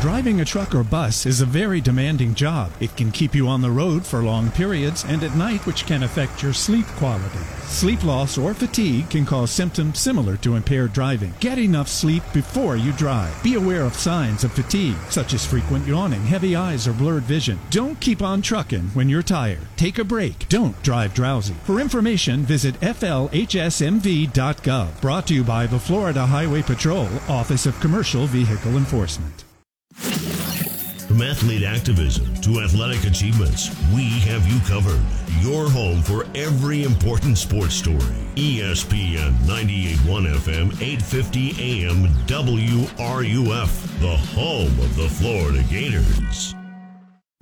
Driving a truck or bus is a very demanding job. It can keep you on the road for long periods and at night, which can affect your sleep quality. Sleep loss or fatigue can cause symptoms similar to impaired driving. Get enough sleep before you drive. Be aware of signs of fatigue, such as frequent yawning, heavy eyes, or blurred vision. Don't keep on trucking when you're tired. Take a break. Don't drive drowsy. For information, visit flhsmv.gov. Brought to you by the Florida Highway Patrol, Office of Commercial Vehicle Enforcement. From athlete activism to athletic achievements, we have you covered. Your home for every important sports story. ESPN 98.1 FM, 850 AM, WRUF, the home of the Florida Gators.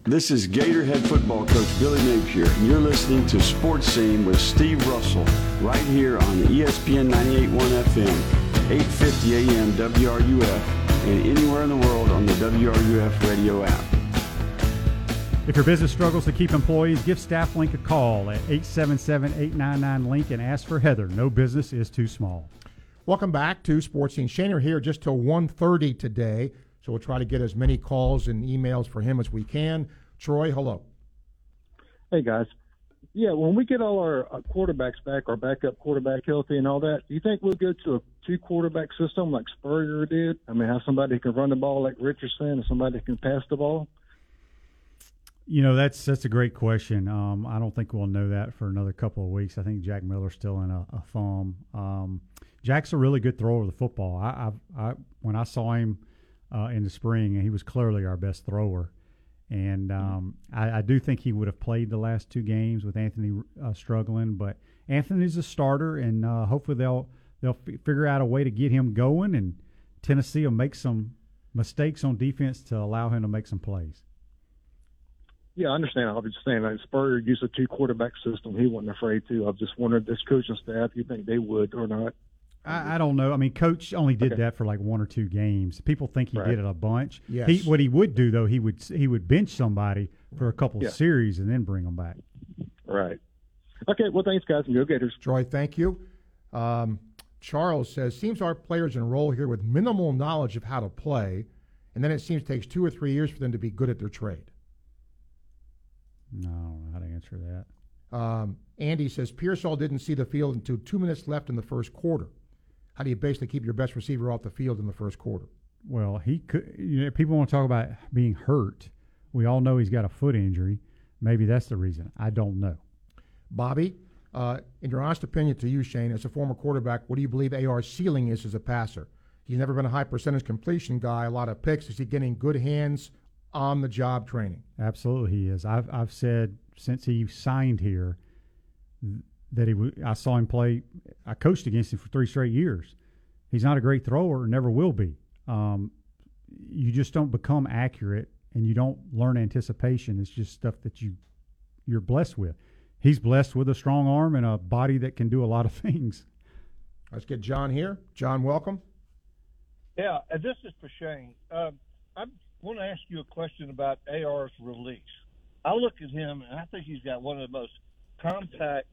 This is Gatorhead football coach Billy Napier, and you're listening to Sports Scene with Steve Russell right here on ESPN 98.1 FM. 850 AM WRUF, and anywhere in the world on the WRUF radio app. If your business struggles to keep employees, give StaffLink a call at 877-899-LINK and ask for Heather. No business is too small. Welcome back to Sports Scene. Shaner here just till 1.30 today, so we'll try to get as many calls and emails for him as we can. Troy, hello. Hey, guys. Yeah, when we get all our uh, quarterbacks back, our backup quarterback healthy and all that, do you think we'll go to a two quarterback system like Spurrier did? I mean, have somebody who can run the ball like Richardson and somebody who can pass the ball? You know, that's that's a great question. Um, I don't think we'll know that for another couple of weeks. I think Jack Miller's still in a, a thumb. Um, Jack's a really good thrower of the football. I, I, I when I saw him uh, in the spring, and he was clearly our best thrower. And um, I, I, do think he would have played the last two games with Anthony uh, struggling, but Anthony's a starter, and uh, hopefully they'll they'll f- figure out a way to get him going, and Tennessee will make some mistakes on defense to allow him to make some plays. Yeah, I understand. I was just saying, like Spurrier used a two quarterback system. He wasn't afraid to. I've just wondered this coaching staff, you think they would or not? I, I don't know. I mean, coach only did okay. that for like one or two games. People think he right. did it a bunch. Yes. He, what he would do though, he would he would bench somebody for a couple yeah. of series and then bring them back. Right. Okay. Well, thanks, guys, and go Gators. Troy, thank you. Um, Charles says, seems our players enroll here with minimal knowledge of how to play, and then it seems it takes two or three years for them to be good at their trade. No, I don't know how to answer that. Um, Andy says Pearsall didn't see the field until two minutes left in the first quarter. How do you basically keep your best receiver off the field in the first quarter? Well, he could. You know, people want to talk about being hurt. We all know he's got a foot injury. Maybe that's the reason. I don't know. Bobby, uh, in your honest opinion, to you, Shane, as a former quarterback, what do you believe AR's ceiling is as a passer? He's never been a high percentage completion guy. A lot of picks. Is he getting good hands on the job training. Absolutely, he is. I've I've said since he signed here that he w- I saw him play. I coached against him for three straight years. He's not a great thrower, never will be. Um, you just don't become accurate, and you don't learn anticipation. It's just stuff that you you're blessed with. He's blessed with a strong arm and a body that can do a lot of things. Let's get John here. John, welcome. Yeah, this is for Shane. Uh, I'm want to ask you a question about AR's release. I look at him and I think he's got one of the most compact,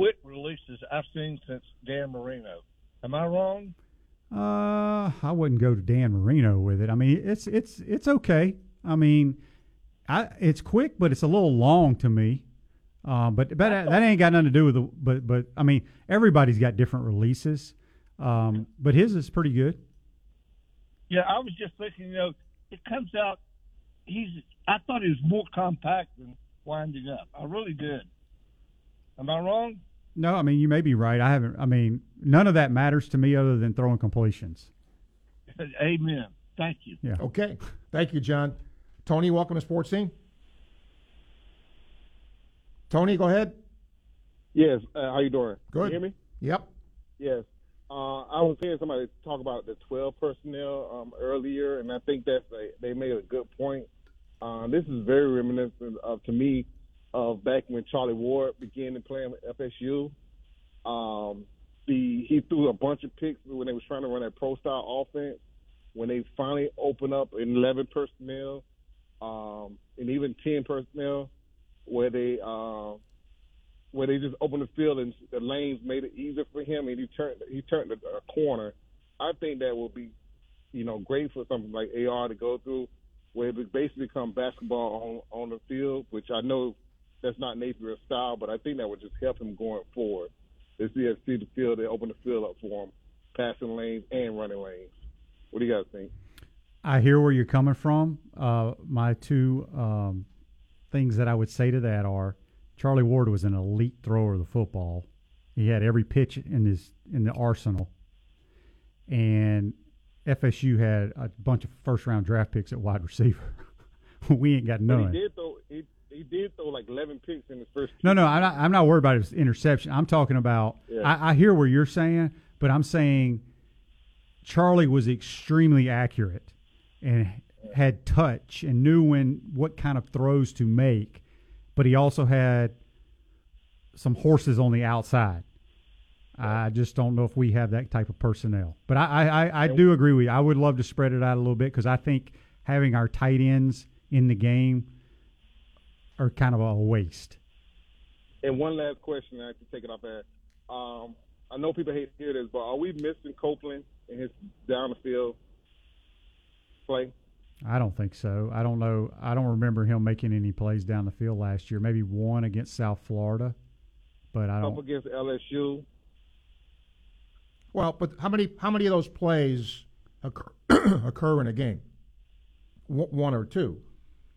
quick releases I've seen since Dan Marino. Am I wrong? Uh, I wouldn't go to Dan Marino with it. I mean, it's it's it's okay. I mean, I it's quick, but it's a little long to me. Uh, but but that ain't got nothing to do with the. But but I mean, everybody's got different releases. Um, but his is pretty good. Yeah, I was just thinking, you know, it comes out he's I thought he was more compact than winding up. I really did. Am I wrong? No, I mean you may be right. I haven't. I mean none of that matters to me other than throwing completions. Amen. Thank you. Yeah. Okay. Thank you, John. Tony, welcome to Sports Scene. Tony, go ahead. Yes. Uh, how you doing? Good. You hear me? Yep. Yes. Uh, I was hearing somebody talk about the 12 personnel um, earlier, and I think that they made a good point. Uh, this is very reminiscent of to me of back when Charlie Ward began to play at FSU. Um, the he threw a bunch of picks when they was trying to run a pro style offense. When they finally opened up in 11 personnel um, and even 10 personnel, where they uh, where they just opened the field and the lanes made it easier for him, and he turned he turned a corner. I think that will be, you know, great for something like AR to go through, where it basically become basketball on on the field, which I know that's not Napier's style, but I think that would just help him going forward. See see the field, they open the field up for him, passing lanes and running lanes. What do you guys think? I hear where you're coming from. Uh, my two um, things that I would say to that are Charlie Ward was an elite thrower of the football. He had every pitch in his in the arsenal, and FSU had a bunch of first round draft picks at wide receiver. we ain't got none. But he did throw. He, did throw like eleven picks in his first. No, no, I'm not. I'm not worried about his interception. I'm talking about. Yeah. I, I hear where you're saying, but I'm saying Charlie was extremely accurate and had touch and knew when what kind of throws to make but he also had some horses on the outside. I just don't know if we have that type of personnel. But I, I, I do agree with you. I would love to spread it out a little bit because I think having our tight ends in the game are kind of a waste. And one last question, I can take it off at. Um, I know people hate to hear this, but are we missing Copeland in his down the field play? I don't think so. I don't know. I don't remember him making any plays down the field last year. Maybe one against South Florida, but I don't. Up against LSU. Well, but how many how many of those plays occur, occur in a game? one or two.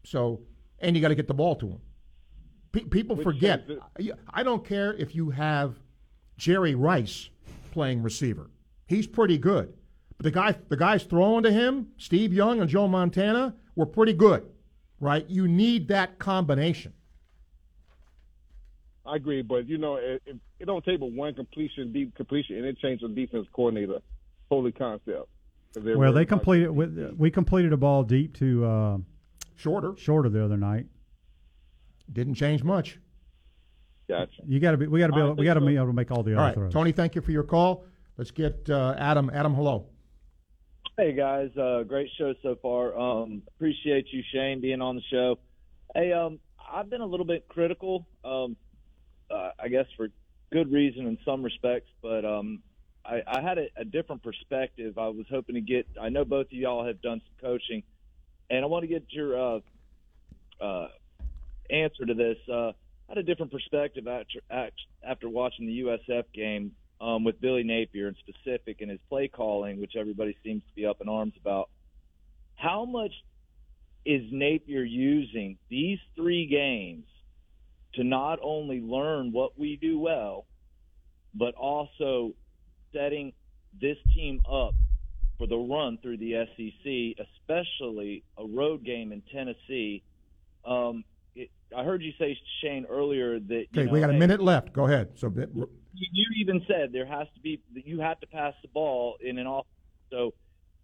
So, and you got to get the ball to him. P- people Which forget. I don't care if you have Jerry Rice playing receiver. He's pretty good. But the guy, the guys throwing to him, Steve Young and Joe Montana, were pretty good, right? You need that combination. I agree, but you know, it, it, it don't take but one completion, deep completion, and it changes the defense coordinator. Holy concept. Well, they completed. We completed a ball deep to uh, shorter, shorter the other night. Didn't change much. Gotcha. You got to be. We got to be. Able, we got to be able to make all the all other right. throws. Tony, thank you for your call. Let's get uh, Adam. Adam, hello. Hey guys, uh, great show so far. Um, appreciate you, Shane, being on the show. Hey, um, I've been a little bit critical, um, uh, I guess for good reason in some respects, but um, I, I had a, a different perspective. I was hoping to get. I know both of y'all have done some coaching, and I want to get your uh, uh, answer to this. Uh, I had a different perspective after after watching the USF game um, with Billy Napier in specific and his play calling, which everybody seems to be up in arms about. How much is Napier using these three games to not only learn what we do well, but also setting this team up for the run through the SEC, especially a road game in Tennessee? Um, it, I heard you say Shane earlier that. Okay, know, we got a hey, minute left. Go ahead. So you, you even said there has to be you have to pass the ball in an off. So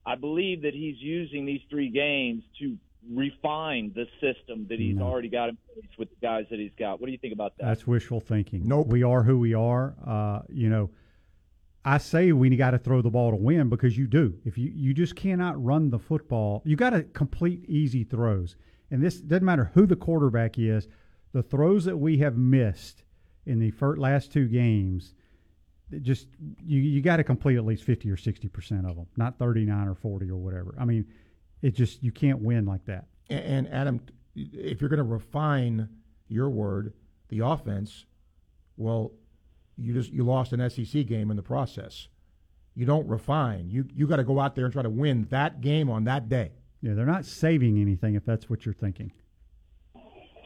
I believe that he's using these three games to refine the system that he's No. already got in place with the guys that he's got. What do you think about that? That's wishful thinking. Nope. We are who we are. Uh, you know, I say we got to throw the ball to win because you do. If you you just cannot run the football, you got to complete easy throws. And this doesn't matter who the quarterback is. The throws that we have missed in the first, last two games, just you you got to complete at least fifty or sixty percent of them, not thirty nine or forty or whatever. I mean, it just you can't win like that. And, and Adam, if you're going to refine your word, the offense, well, you just you lost an SEC game in the process. You don't refine. You you got to go out there and try to win that game on that day. Yeah, they're not saving anything if that's what you're thinking.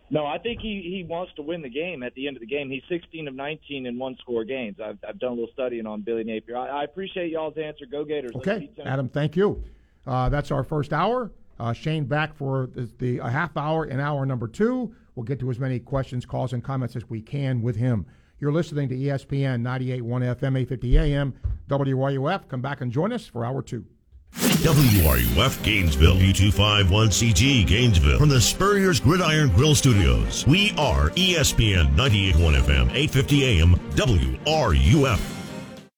No, I think he, he wants to win the game at the end of the game. He's 16 of 19 in one score games. I've, I've done a little studying on Billy Napier. I, I appreciate y'all's answer. Go Gators. Okay. Adam, thank you. Uh, that's our first hour. Uh, Shane back for the, the a half hour in hour number two. We'll get to as many questions, calls, and comments as we can with him. You're listening to ESPN 98.1 FM, 850 AM, WRUF. Come back and join us for hour two. WRUF Gainesville, U251CG Gainesville, from the Spurrier's Gridiron Grill Studios. We are ESPN 98.1 FM, 850 AM, WRUF.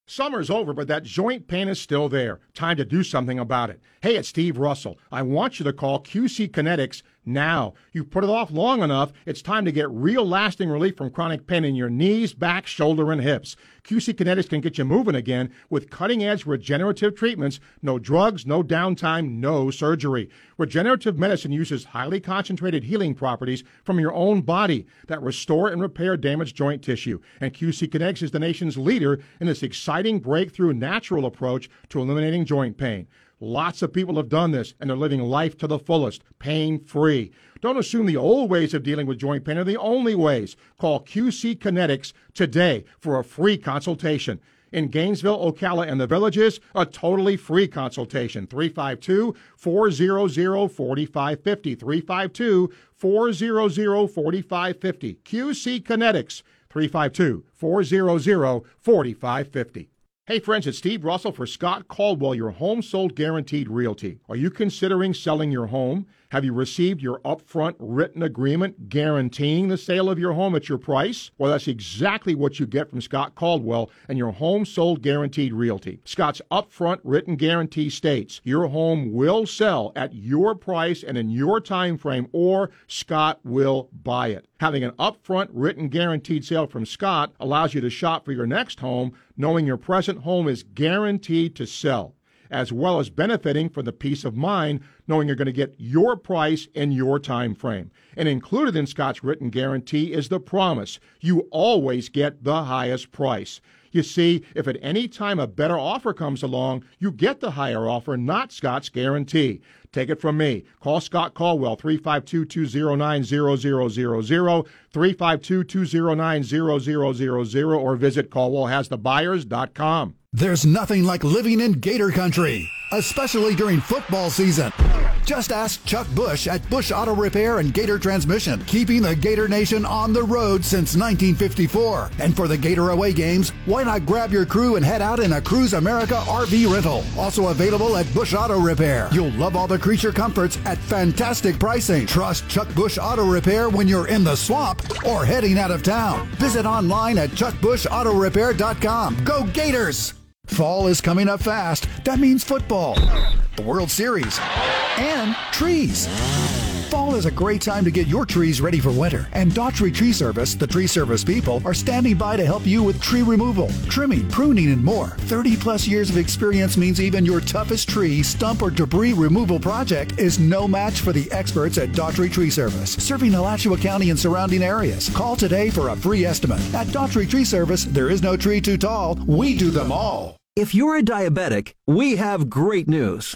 Summer's over, but that joint pain is still there. Time to do something about it. Hey, it's Steve Russell. I want you to call QC Kinetics now. You've put it off long enough. It's time to get real lasting relief from chronic pain in your knees, back, shoulder, and hips. QC Kinetics can get you moving again with cutting edge regenerative treatments. No drugs, no downtime, no surgery. Regenerative medicine uses highly concentrated healing properties from your own body that restore and repair damaged joint tissue. And QC Kinetics is the nation's leader in this exciting breakthrough natural approach to eliminating joint pain. Lots of people have done this and they're living life to the fullest, pain free. Don't assume the old ways of dealing with joint pain are the only ways. Call QC Kinetics today for a free consultation. In Gainesville, Ocala, and the villages, a totally free consultation. 352 400 4550. 352 400 4550. QC Kinetics. 352 400 4550. Hey friends, it's Steve Russell for Scott Caldwell, your home sold guaranteed realty. Are you considering selling your home? Have you received your upfront written agreement guaranteeing the sale of your home at your price? Well, that's exactly what you get from Scott Caldwell and your home sold guaranteed realty. Scott's upfront written guarantee states your home will sell at your price and in your time frame, or Scott will buy it. Having an upfront written guaranteed sale from Scott allows you to shop for your next home knowing your present home is guaranteed to sell as well as benefiting from the peace of mind knowing you're going to get your price in your time frame. And included in Scott's written guarantee is the promise you always get the highest price. You see, if at any time a better offer comes along, you get the higher offer, not Scott's guarantee. Take it from me. Call Scott Caldwell, 352 209 0000, 352 209 0000, or visit CaldwellHasTheBuyers.com. There's nothing like living in Gator Country, especially during football season. Just ask Chuck Bush at Bush Auto Repair and Gator Transmission, keeping the Gator Nation on the road since 1954. And for the Gator away games, why not grab your crew and head out in a Cruise America RV rental? Also available at Bush Auto Repair. You'll love all the creature comforts at fantastic pricing. Trust Chuck Bush Auto Repair when you're in the swamp or heading out of town. Visit online at chuckbushautorepair.com. Go Gators! Fall is coming up fast. That means football, the World Series, and trees. Fall is a great time to get your trees ready for winter. And Daughtry Tree Service, the tree service people, are standing by to help you with tree removal, trimming, pruning, and more. 30 plus years of experience means even your toughest tree, stump, or debris removal project is no match for the experts at Daughtry Tree Service, serving Alachua County and surrounding areas. Call today for a free estimate. At Daughtry Tree Service, there is no tree too tall. We do them all. If you're a diabetic, we have great news.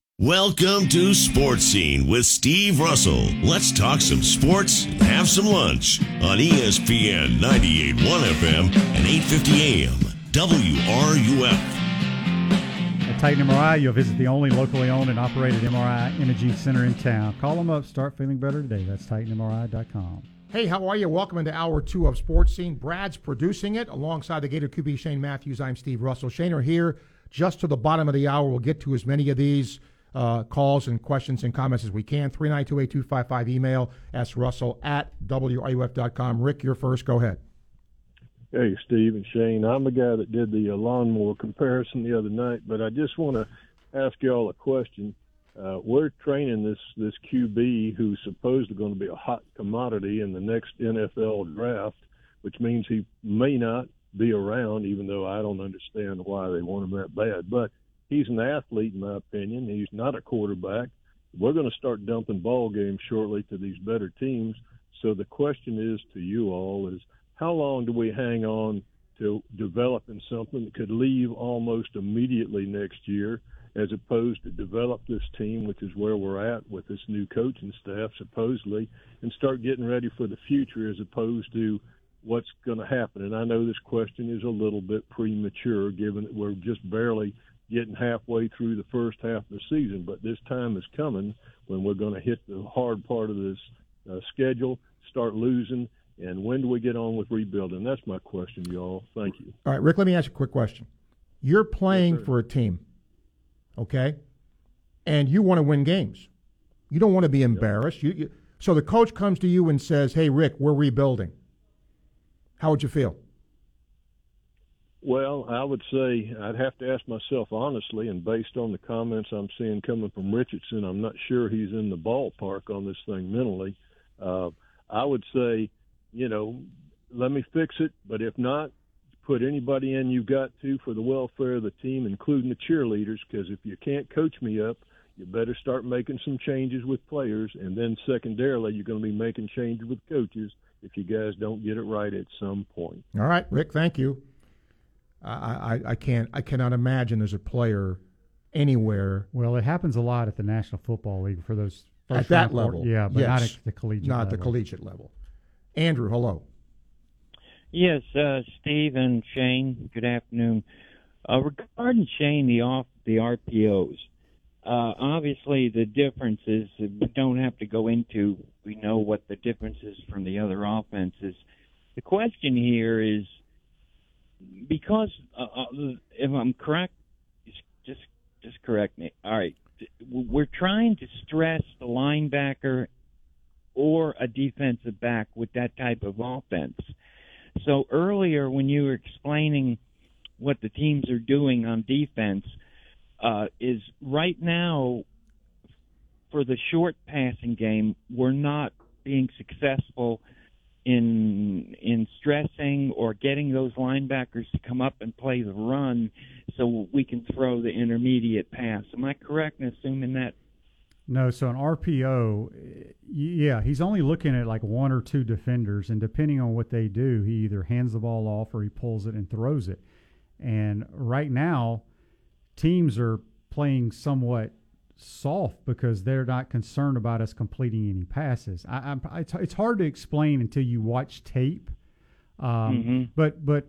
Welcome to Sports Scene with Steve Russell. Let's talk some sports and have some lunch on ESPN 98.1 FM and 8:50 AM WRUF. At Titan MRI, you'll visit the only locally owned and operated MRI imaging center in town. Call them up. Start feeling better today. That's TitanMRI.com. Hey, how are you? Welcome into hour two of Sports Scene. Brad's producing it alongside the Gator QB Shane Matthews. I'm Steve Russell. Shane are here just to the bottom of the hour. We'll get to as many of these uh, calls and questions and comments as we can. 3928255 email russell at wruf.com. Rick, you're first. Go ahead. Hey, Steve and Shane. I'm the guy that did the uh, lawnmower comparison the other night, but I just want to ask y'all a question. Uh, we're training this this QB who's supposedly going to be a hot commodity in the next NFL draft, which means he may not be around, even though I don't understand why they want him that bad. But he's an athlete, in my opinion. He's not a quarterback. We're going to start dumping ball games shortly to these better teams. So the question is to you all is how long do we hang on to developing something that could leave almost immediately next year as opposed to develop this team, which is where we're at with this new coaching staff, supposedly, and start getting ready for the future as opposed to what's going to happen. And I know this question is a little bit premature given that we're just barely getting halfway through the first half of the season, but this time is coming when we're going to hit the hard part of this uh, schedule, start losing, and when do we get on with rebuilding? That's my question, y'all. Thank you. All right, Rick, let me ask you a quick question. You're playing for a team, okay? And you want to win games. You don't want to be embarrassed. You, you, so the coach comes to you and says, "Hey, Rick, we're rebuilding." How would you feel? Well, I would say I'd have to ask myself honestly, and based on the comments I'm seeing coming from Richardson, I'm not sure he's in the ballpark on this thing mentally. Uh, I would say, you know, let me fix it, but if not, put anybody in you've got to for the welfare of the team, including the cheerleaders, because if you can't coach me up, you better start making some changes with players, and then secondarily, you're going to be making changes with coaches if you guys don't get it right at some point. All right, Rick, thank you. I, I, I can't I cannot imagine there's a player anywhere Well, it happens a lot at the National Football League for those at that round quarter- level. Yeah, but yes. not at the collegiate not level. the collegiate level. Andrew, hello. Yes, uh, Steve and Shane. Good afternoon. Uh, regarding Shane, the off the RPOs. Uh, obviously, the differences we don't have to go into. We know what the difference is from the other offenses. The question here is because uh, uh, if I'm correct, just just correct me. All right, we're trying to stress the linebacker or a defensive back with that type of offense. So earlier, when you were explaining what the teams are doing on defense, uh, is right now for the short passing game, we're not being successful in in stressing or getting those linebackers to come up and play the run so we can throw the intermediate pass. Am I correct in assuming that? No, so an RPO, yeah, he's only looking at like one or two defenders, and depending on what they do, he either hands the ball off or he pulls it and throws it. And right now, teams are playing somewhat soft because they're not concerned about us completing any passes. I, I, it's hard to explain until you watch tape. Um, mm-hmm. But but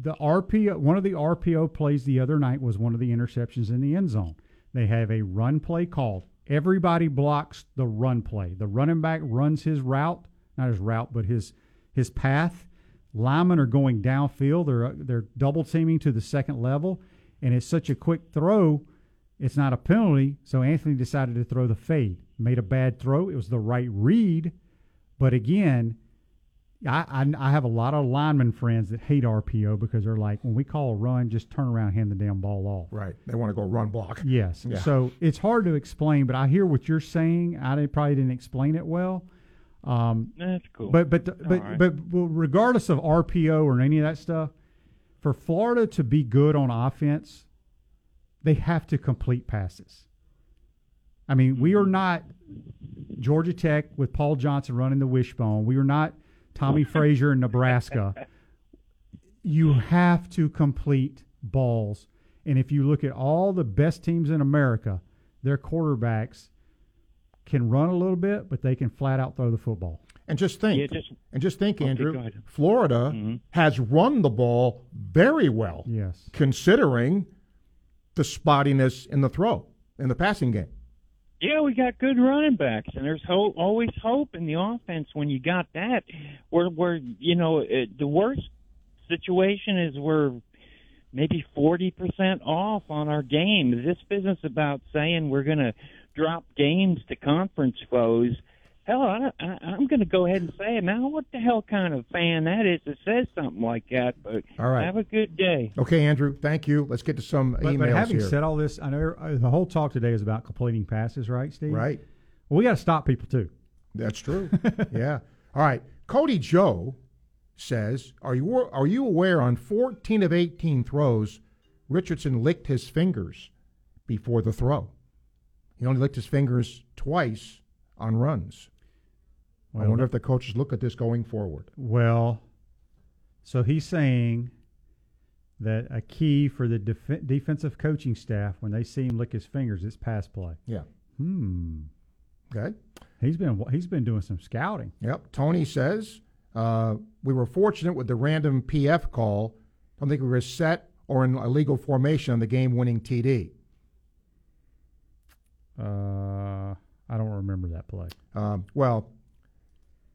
the RPO, one of the RPO plays the other night was one of the interceptions in the end zone. They have a run play called. Everybody blocks the run play. The running back runs his route, not his route, but his his path. Linemen are going downfield. They're they're double teaming to the second level, and it's such a quick throw it's not a penalty, so Anthony decided to throw the fade. Made a bad throw. It was the right read, but again, I, I, I have a lot of lineman friends that hate RPO because they're like, when we call a run, just turn around, hand the damn ball off. Right. They want to go run block. Yes. Yeah. So it's hard to explain, but I hear what you're saying. I didn't, probably didn't explain it well. Um, That's cool. But but but right. but regardless of RPO or any of that stuff, for Florida to be good on offense, they have to complete passes. I mean, we are mm-hmm. not Georgia Tech with Paul Johnson running the wishbone. We are not Tommie Frazier in Nebraska. You have to complete balls. And if you look at all the best teams in America, their quarterbacks can run a little bit, but they can flat out throw the football. And just think, Yeah, just- and just think, Okay, Andrew, go ahead. Florida Mhm. has run the ball very well. Yes. Considering the spottiness in the throw in the passing game. Yeah, we got good running backs, and there's ho- always hope in the offense when you got that. We're, we're you know, it, the worst situation is we're maybe 40% off on our game. This business about saying we're going to drop games to conference foes hell, I, I, I'm going to go ahead and say it now. What the hell kind of fan that is that says something like that? But All right. have a good day. Okay, Andrew, thank you. Let's get to some But, emails but having here. said all this, I know uh, the whole talk today is about completing passes, right, Steve? Right. Well, we got to stop people too. That's true. yeah. All right. Cody Joe says, "Are you are you aware on 14 of 18 throws, Richardson licked his fingers before the throw? He only licked his fingers twice on runs. I wonder if the coaches look at this going forward. Well, so he's saying that a key for the def- defensive coaching staff when they see him lick his fingers, is pass play. Yeah. Hmm. Okay. He's been he's been doing some scouting. Yep. Tony says uh, we were fortunate with the random PF call. I don't think we were set or in a legal formation on the game-winning TD. Uh, I don't remember that play. Um, well,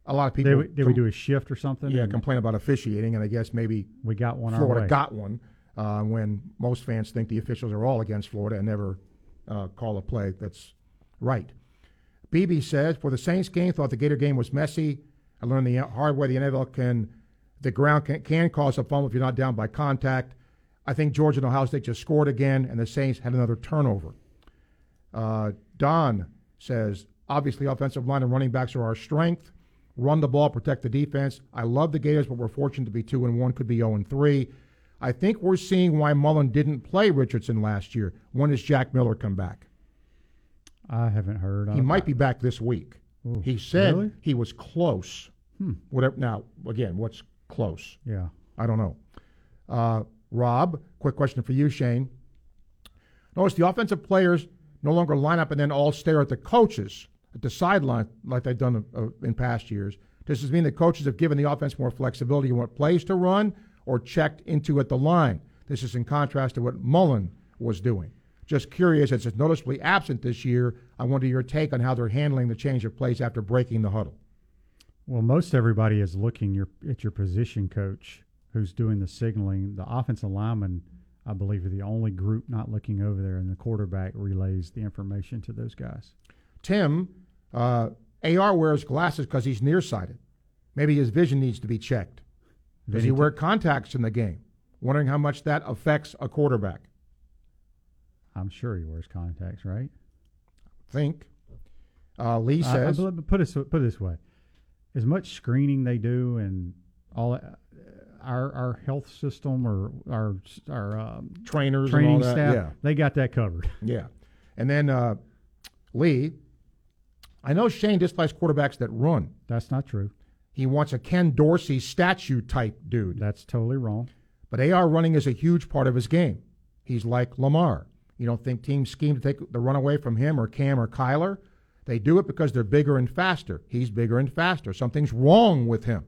a lot of people Did we, did we do a shift or something? Yeah, complain about officiating, and I guess maybe we got one our Florida way. got one uh, when most fans think the officials are all against Florida and never uh, call a play that's right. BB says for the Saints game, thought the Gator game was messy. I learned the hard way the NFL can the ground can, can cause a fumble if you're not down by contact. I think Georgia and Ohio State just scored again, and the Saints had another turnover. Uh, Don says, obviously, offensive line and running backs are our strength. Run the ball, protect the defense. I love the Gators, but we're fortunate to be two and one, could be zero and three. I think we're seeing why Mullen didn't play Richardson last year. When does Jack Miller come back? I haven't heard. He might be back this week. Ooh, he said really? he was close. Hmm. Whatever. Now, again, what's close? Yeah. I don't know. Uh, Rob, quick question for you, Shane. Notice the offensive players no longer line up and then all stare at the coaches at the sideline like they've done uh, in past years. Does this mean that coaches have given the offense more flexibility in what plays to run or checked into at the line? This is in contrast to what Mullen was doing. Just curious, as it's noticeably absent this year, I wonder your take on how they're handling the change of plays after breaking the huddle. Well, most everybody is looking your, at your position coach who's doing the signaling. The offensive lineman, I believe, are the only group not looking over there, and the quarterback relays the information to those guys. Tim, uh, AR wears glasses because he's nearsighted. Maybe his vision needs to be checked. Does he wear contacts in the game? Wondering how much that affects a quarterback. I'm sure he wears contacts, right? Think. Uh, Lee says. Uh, put it put it this way: as much screening they do and all uh, our our health system or our our um, trainers training that, staff, yeah. they got that covered. Yeah, and then uh, Lee, I know Shane dislikes quarterbacks that run. That's not true. He wants a Ken Dorsey statue type dude. That's totally wrong. But AR running is a huge part of his game. He's like Lamar. You don't think teams scheme to take the run away from him or Cam or Kyler? They do it because they're bigger and faster. He's bigger and faster. Something's wrong with him.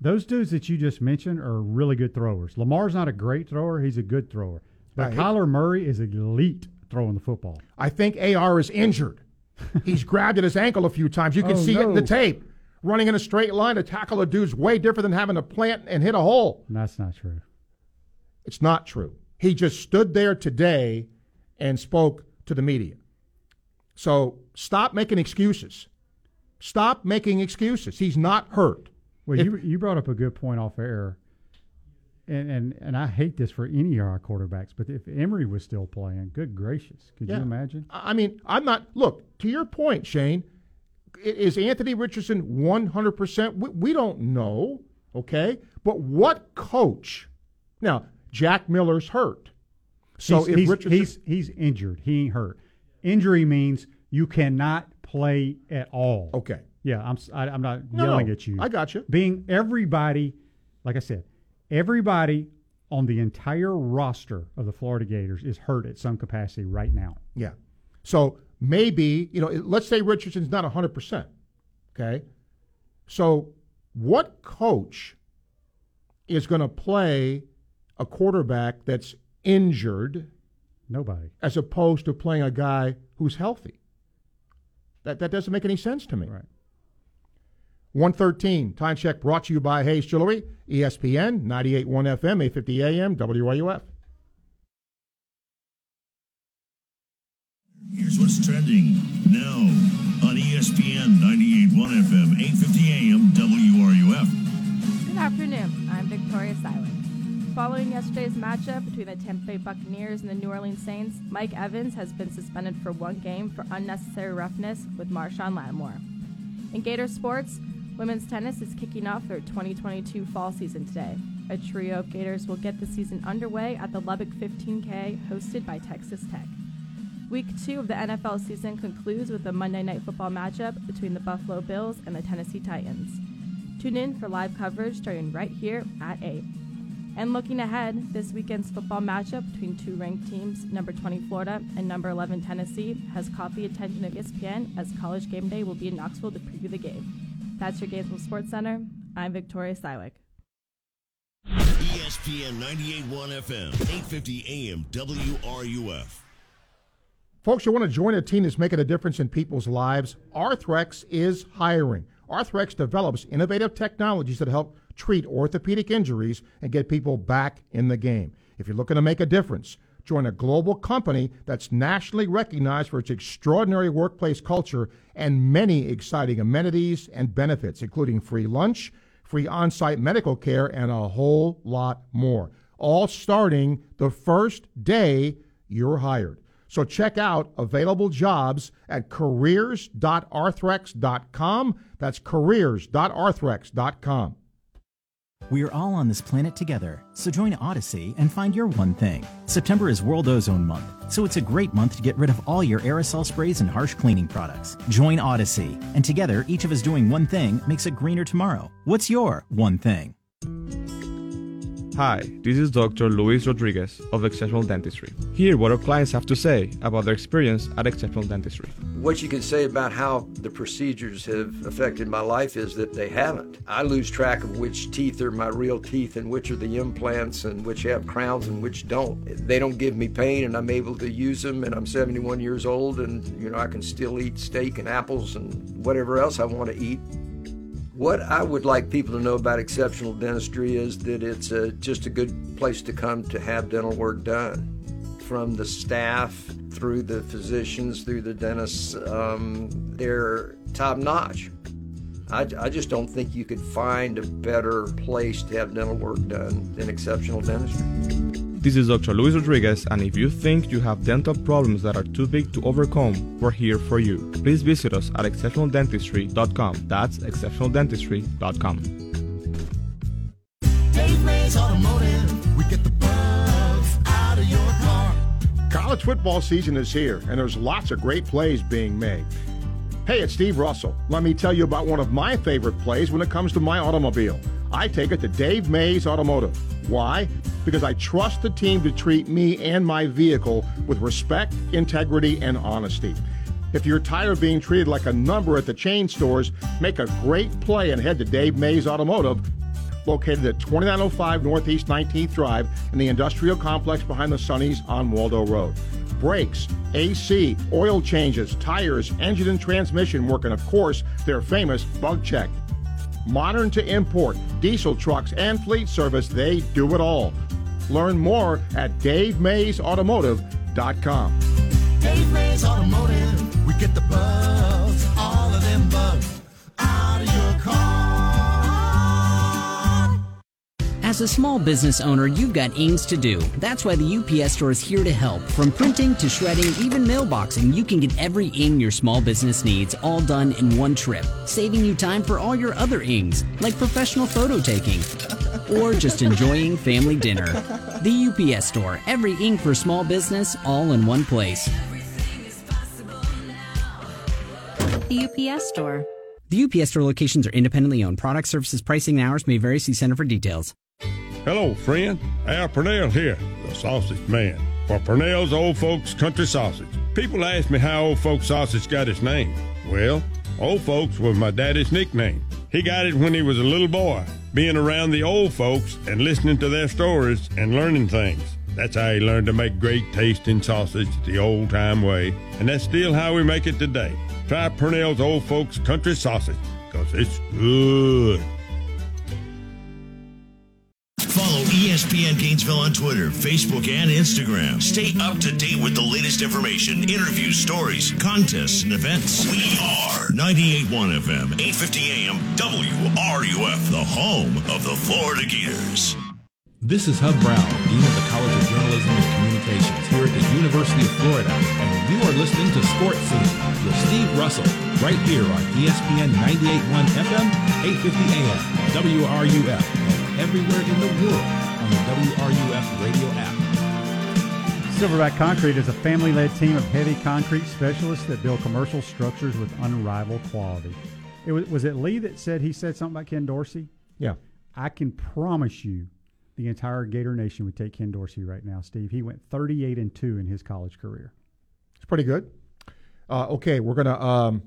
Those dudes that you just mentioned are really good throwers. Lamar's not a great thrower, he's a good thrower. But uh, Kyler Murray is elite throwing the football. I think AR is injured. He's grabbed at his ankle a few times. You can oh, see no. it in the tape. Running in a straight line to tackle a dude's way different than having to plant and hit a hole. That's not true. It's not true. He just stood there today and spoke to the media. So stop making excuses. Stop making excuses. He's not hurt. Well, If- you you brought up a good point off air, and and and I hate this for any of our quarterbacks, but if Emory was still playing, good gracious, could Yeah. you imagine? I mean, I'm not. Look, to your point, Shane, is Anthony Richardson 100%? We, we don't know, okay? But what coach? Now, Jack Miller's hurt. So he's, if he's, Richardson. he's he's injured, he ain't hurt. Injury means you cannot play at all. Okay. Yeah, I'm s- I, am not No, yelling no, at you. I got you. Being everybody, like I said, everybody on the entire roster of the Florida Gators is hurt at some capacity right now. Yeah. So maybe, you know, let's say Richardson's not 100%. Okay. So what coach is going to play a quarterback that's injured Nobody. as opposed to playing a guy who's healthy? That, that doesn't make any sense to me. Right. 113, time check brought to you by Hayes Jewelry, ESPN, 98.1 FM, 850 AM, WRUF. Here's what's trending now on ESPN 98.1 FM, 850 AM, WRUF. Good afternoon. I'm Victoria Silent. Following yesterday's matchup between the Tampa Bay Buccaneers and the New Orleans Saints, Mike Evans has been suspended for one game for unnecessary roughness with Marshon Lattimore. In Gator sports, women's tennis is kicking off their 2022 fall season today. A trio of Gators will get the season underway at the Lubbock 15K hosted by Texas Tech. Week two of the NFL season concludes with a Monday Night Football matchup between the Buffalo Bills and the Tennessee Titans. Tune in for live coverage starting right here at 8. And looking ahead, this weekend's football matchup between two ranked teams, number 20 Florida and number 11 Tennessee, has caught the attention of ESPN as College Game Day will be in Knoxville to preview the game. That's your Gainesville Sports Center. I'm Victoria Sywick. ESPN 98.1 FM, 850 AM, WRUF. Folks, you want to join a team that's making a difference in people's lives? Arthrex is hiring. Arthrex develops innovative technologies that help treat orthopedic injuries and get people back in the game. If you're looking to make a difference, join a global company that's nationally recognized for its extraordinary workplace culture and many exciting amenities and benefits, including free lunch, free on site medical care, and a whole lot more. All starting the first day you're hired. So check out available jobs at careers.arthrex.com. That's careers.arthrex.com. We are all on this planet together, so join Odyssey and find your one thing. September is World Ozone Month, so it's a great month to get rid of all your aerosol sprays and harsh cleaning products. Join Odyssey, and together, each of us doing one thing makes a greener tomorrow. What's your one thing? Hi, this is Dr. Luis Rodriguez of Exceptional Dentistry. Hear what our clients have to say about their experience at Exceptional Dentistry. What you can say about how the procedures have affected my life is that they haven't. I lose track of which teeth are my real teeth and which are the implants and which have crowns and which don't. They don't give me pain and I'm able to use them and I'm 71 years old and you know I can still eat steak and apples and whatever else I want to eat. What I would like people to know about exceptional dentistry is that it's a, just a good place to come to have dental work done. From the staff through the physicians, through the dentists, um, they're top notch. I, I just don't think you could find a better place to have dental work done than exceptional dentistry. This is Dr. Luis Rodriguez, and if you think you have dental problems that are too big to overcome, we're here for you. Please visit us at exceptionaldentistry.com. That's exceptionaldentistry.com. College football season is here, and there's lots of great plays being made. Hey, it's Steve Russell. Let me tell you about one of my favorite plays when it comes to my automobile. I take it to Dave Mays Automotive. Why? Because I trust the team to treat me and my vehicle with respect, integrity, and honesty. If you're tired of being treated like a number at the chain stores, make a great play and head to Dave Mays Automotive, located at 2905 Northeast 19th Drive in the industrial complex behind the Sonny's on Waldo Road. Brakes, AC, oil changes, tires, engine and transmission work, and of course, their famous bug check. Modern to import, diesel trucks, and fleet service, they do it all. Learn more at DaveMaysAutomotive.com. Dave Mays Automotive. We get the bugs, all of them bugs, out of your car. As a small business owner, you've got ings to do. That's why the UPS store is here to help. From printing to shredding, even mailboxing, you can get every ing your small business needs all done in one trip, saving you time for all your other ings, like professional photo taking or just enjoying family dinner. The UPS store, every ink for small business, all in one place. The UPS store. The UPS store locations are independently owned. Product services, pricing, and hours may vary. See Center for details. Hello, friend. Al Purnell here, the sausage man, for Purnell's Old Folks Country Sausage. People ask me how Old Folks Sausage got its name. Well, Old Folks was my daddy's nickname. He got it when he was a little boy, being around the old folks and listening to their stories and learning things. That's how he learned to make great tasting sausage the old time way, and that's still how we make it today. Try Purnell's Old Folks Country Sausage, because it's good. Follow ESPN Gainesville on Twitter, Facebook, and Instagram. Stay up to date with the latest information, interviews, stories, contests, and events. We are 98.1 FM, 850 AM, WRUF, the home of the Florida Gators. This is Hub Brown, Dean of the College of Journalism and Communications here at the University of Florida, and you are listening to Sports Scene with Steve Russell, right here on ESPN 98.1 FM, 850 AM, WRUF, everywhere in the world on the WRUF radio app. Silverback Concrete is a family led team of heavy concrete specialists that build commercial structures with unrivaled quality. It was, was it Lee that said he said something about Ken Dorsey? Yeah. I can promise you the entire Gator Nation would take Ken Dorsey right now, Steve. He went 38 and 2 in his college career. It's pretty good. Uh, okay, we're going to um,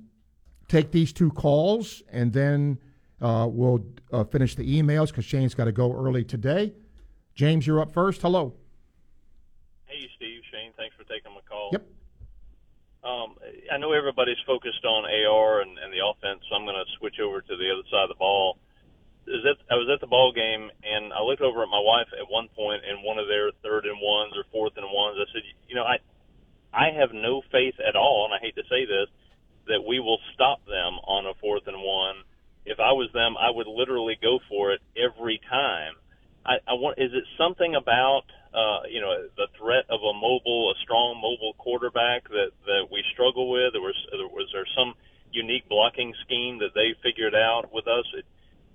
take these two calls and then uh, we'll uh, finish the emails because Shane's got to go early today. James, you're up first. Hello. Hey, Steve, Shane, thanks for taking my call. Yep. Um, I know everybody's focused on AR and, and the offense, so I'm going to switch over to the other side of the ball. Is that I was at the ball game and I looked over at my wife at one point in one of their third and ones or fourth and ones. I said, you know, I I have no faith at all, and I hate to say this, that we will stop them on a fourth and one. If I was them, I would literally go for it every time. I, I want. Is it something about uh, you know the threat of a mobile, a strong mobile quarterback that that we struggle with, or was, was there some unique blocking scheme that they figured out with us? It,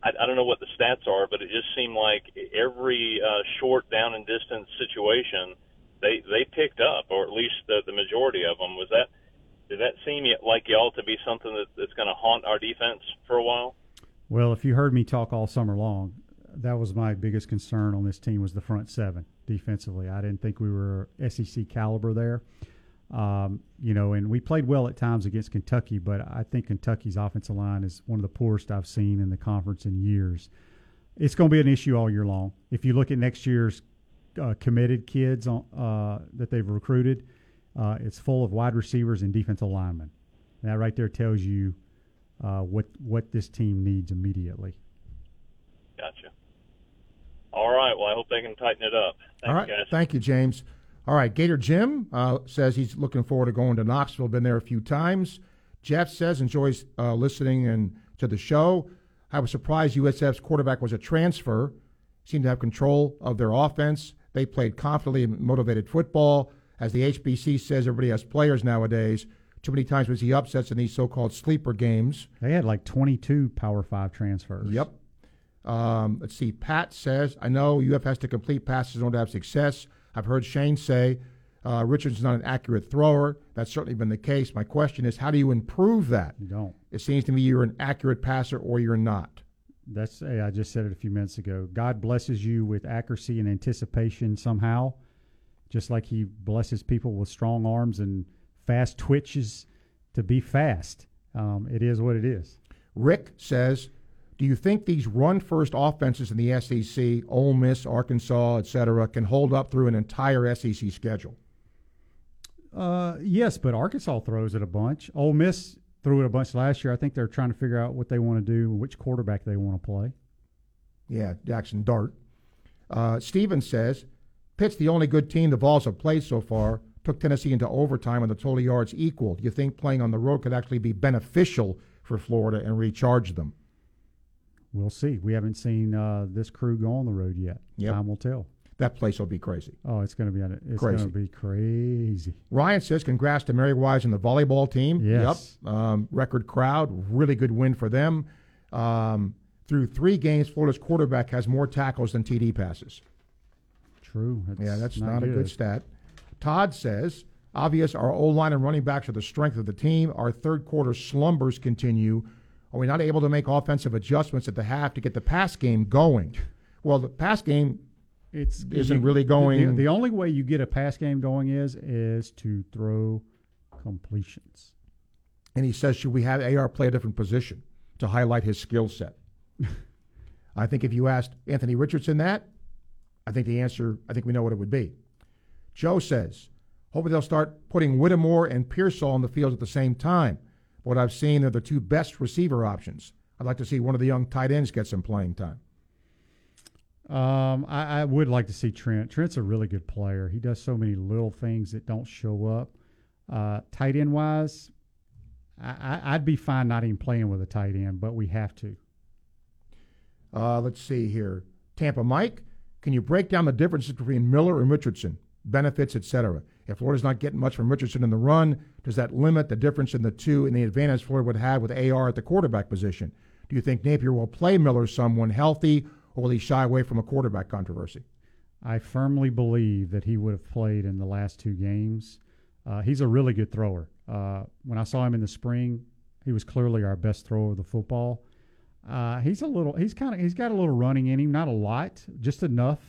I, I don't know what the stats are, but it just seemed like every uh, short down and distance situation they they picked up, or at least the, the majority of them. Was that did that seem like y'all to be something that, that's going to haunt our defense for a while? Well, if you heard me talk all summer long, that was my biggest concern on this team was the front seven defensively. I didn't think we were SEC caliber there. Um, you know, and we played well at times against Kentucky, but I think Kentucky's offensive line is one of the poorest I've seen in the conference in years. It's going to be an issue all year long. If you look at next year's uh, committed kids on, uh, that they've recruited, uh, it's full of wide receivers and defensive linemen. That right there tells you uh, what what this team needs immediately. Gotcha. All right. Well, I hope they can tighten it up. Thank All right. you, guys. Thank you, James. All right. Gator Jim uh, says he's looking forward to going to Knoxville. Been there a few times. Jeff says enjoys uh, listening and to the show. I was surprised USF's quarterback was a transfer. Seemed to have control of their offense. They played confidently and motivated football. As the HBC says, everybody has players nowadays. Too many times we see upsets in these so-called sleeper games. They had like 22 Power Five transfers. Yep. Um, let's see. Pat says, I know UF has to complete passes in order to have success. I've heard Shane say uh, Richardson's not an accurate thrower. That's certainly been the case. My question is, how do you improve that? You don't. It seems to me you're an accurate passer or you're not. That's hey, I just said it a few minutes ago. God blesses you with accuracy and anticipation somehow, just like He blesses people with strong arms and fast twitches to be fast. Um, it is what it is. Rick says, do you think these run-first offenses in the SEC, Ole Miss, Arkansas, et cetera, can hold up through an entire SEC schedule? Uh, yes, but Arkansas throws it a bunch. Ole Miss threw it a bunch last year. I think they're trying to figure out what they want to do, which quarterback they want to play. Yeah, Jaxson Dart. Uh, Steven says, Pitt's the only good team the Vols have played so far. Took Tennessee into overtime and the total yards equal. Do you think playing on the road could actually be beneficial for Florida and recharge them? We'll see. We haven't seen uh, this crew go on the road yet. Yep. Time will tell. That place will be crazy. Oh, it's going to be. It's Crazy. going to be crazy. Ryan says, congrats to Mary Wise and the volleyball team. Yes. Yep. Um, record crowd. Really good win for them. Um, through three games, Florida's quarterback has more tackles than TD passes. True. That's yeah, that's not not, a good stat. Todd says, obvious our O line and running backs are the strength of the team. Our third quarter slumbers continue. Are we not able to make offensive adjustments at the half to get the pass game going? Well, the pass game It's isn't you- really going. The, the only way you get a pass game going is is to throw completions. and he says, should we have AR play a different position to highlight his skill set? I think if you asked Anthony Richardson that, I think the answer, I think we know what it would be. Joe says, hopefully they'll start putting Whittemore and Pearsall on the field at the same time. What I've seen are the two best receiver options. I'd like to see one of the young tight ends get some playing time. Um, I, I would like to see Trent. Trent's a really good player. He does so many little things that don't show up. Uh, tight end wise, I, I, I'd be fine not even playing with a tight end, but we have to. Uh, let's see here. Tampa Mike, can you break down the differences between Miller and Richardson, benefits, etc.? If Florida's not getting much from Richardson in the run, does that limit the difference in the two and the advantage Florida would have with AR at the quarterback position? Do you think Napier will play Miller some when healthy, or will he shy away from a quarterback controversy? I firmly believe that he would have played in the last two games. Uh, he's a really good thrower. Uh, when I saw him in the spring, he was clearly our best thrower of the football. Uh, he's a little. He's kind of. He's got a little running in him, not a lot, just enough.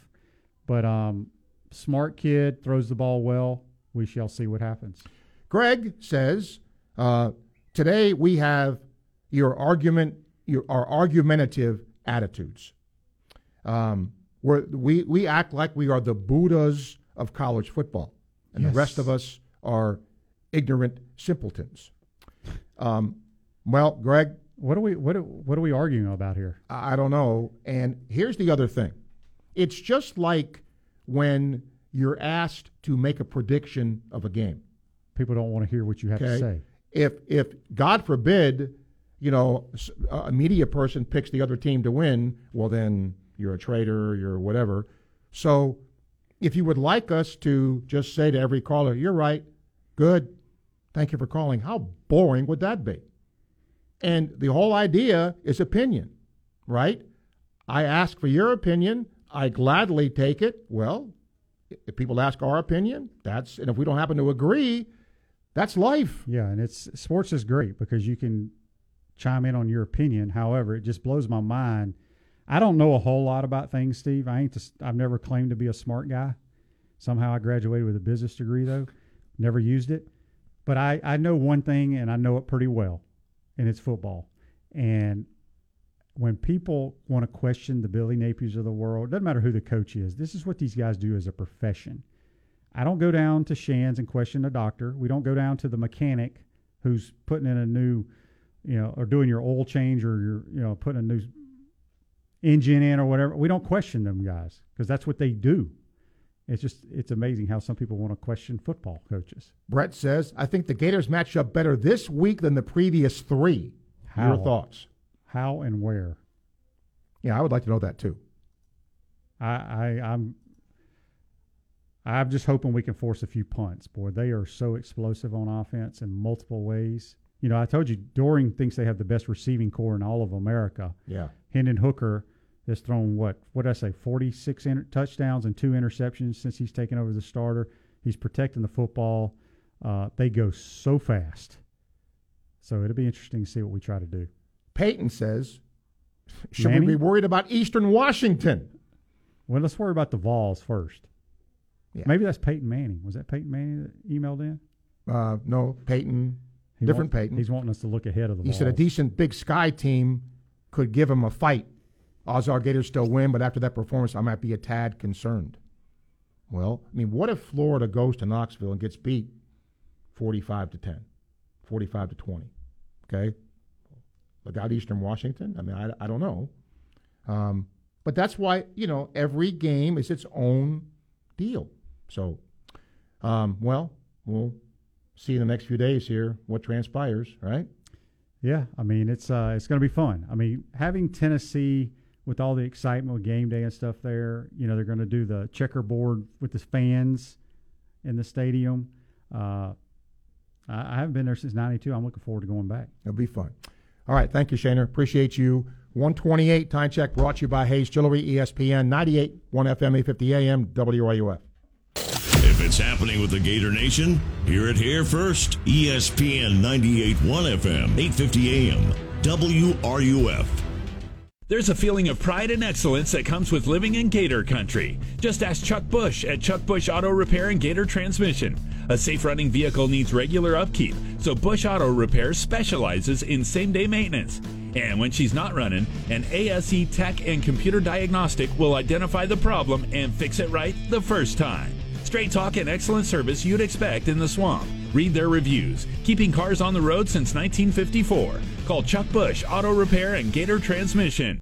But um, smart kid, throws the ball well. We shall see what happens. Greg says, uh, today we have your argument, your our argumentative attitudes. Um, where we we act like we are the Buddhas of college football, and Yes. the rest of us are ignorant simpletons. Um, well, Greg, What are we? What are, What are we arguing about here? I don't know. And here's the other thing it's just like when you're asked to make a prediction of a game. People don't want to hear what you have to say. If, if God forbid, you know, a media person picks the other team to win, well, then you're a traitor, you're whatever. So if you would like us to just say to every caller, you're right, good, thank you for calling, how boring would that be? And the whole idea is opinion, right? I ask for your opinion. I gladly take it. Well, if people ask our opinion, that's, and if we don't happen to agree, that's life. Yeah, and it's sports is great because you can chime in on your opinion. However, it just blows my mind I don't know a whole lot about things, Steve. I ain't. Just, I've never claimed to be a smart guy. Somehow I graduated with a business degree, though. Never used it, but I I know one thing, and I know it pretty well, and it's football. And when people want to question the Billy Napiers of the world, doesn't matter who the coach is. This is what these guys do as a profession. I don't go down to Shands and question the doctor. We don't go down to the mechanic who's putting in a new, you know, or doing your oil change or your, you know, putting a new engine in or whatever. We don't question them guys because that's what they do. It's just it's amazing how some people want to question football coaches. Brett says, "I think the Gators match up better this week than the previous three. How? Your thoughts? How and where? Yeah, I would like to know that too. I, I I'm I'm just hoping we can force a few punts. Boy, they are so explosive on offense in multiple ways. You know, I told you Doering thinks they have the best receiving core in all of America. Yeah. Hendon Hooker has thrown what? What did I say? Forty six inter- touchdowns and two interceptions since he's taken over the starter. He's protecting the football. Uh, they go so fast. So it'll be interesting to see what we try to do. Peyton says, "Should Manny? we be worried about Eastern Washington?" Well, let's worry about the Vols first. Yeah. Maybe that's Peyton Manning. Was that Peyton Manning that emailed in? Uh, no, Peyton, He different want- Peyton. He's wanting us to look ahead of the He Vols. said a decent Big Sky team could give him a fight. Ozark Gators still win, but after that performance, I might be a tad concerned. Well, I mean, what if Florida goes to Knoxville and gets beat 45 to 10, 45 to 20? Okay? Look out Eastern Washington. I mean, I, I don't know. Um, but that's why, you know, every game is its own deal. So, um, well, we'll see in the next few days here what transpires, right? Yeah, I mean it's uh, it's going to be fun. I mean having Tennessee with all the excitement with game day and stuff there, you know they're going to do the checkerboard with the fans in the stadium. Uh, I, I haven't been there since '92. I'm looking forward to going back. It'll be fun. All right. Thank you, Shaner. Appreciate you. 128 time check brought to you by Hayes Jewelry, ESPN 98, 1 FM, 850 AM, WRUF. If it's happening with the Gator Nation, hear it here first. ESPN 98.1 FM, 850 AM, WRUF. There's a feeling of pride and excellence that comes with living in Gator Country. Just ask Chuck Bush at Chuck Bush Auto Repair and Gator Transmission. A safe running vehicle needs regular upkeep, so Bush Auto Repair specializes in same day maintenance. And when she's not running, an ASE tech and computer diagnostic will identify the problem and fix it right the first time. Straight talk and excellent service you'd expect in the swamp. Read their reviews. Keeping cars on the road since 1954. Call Chuck Bush Auto Repair and Gator Transmission.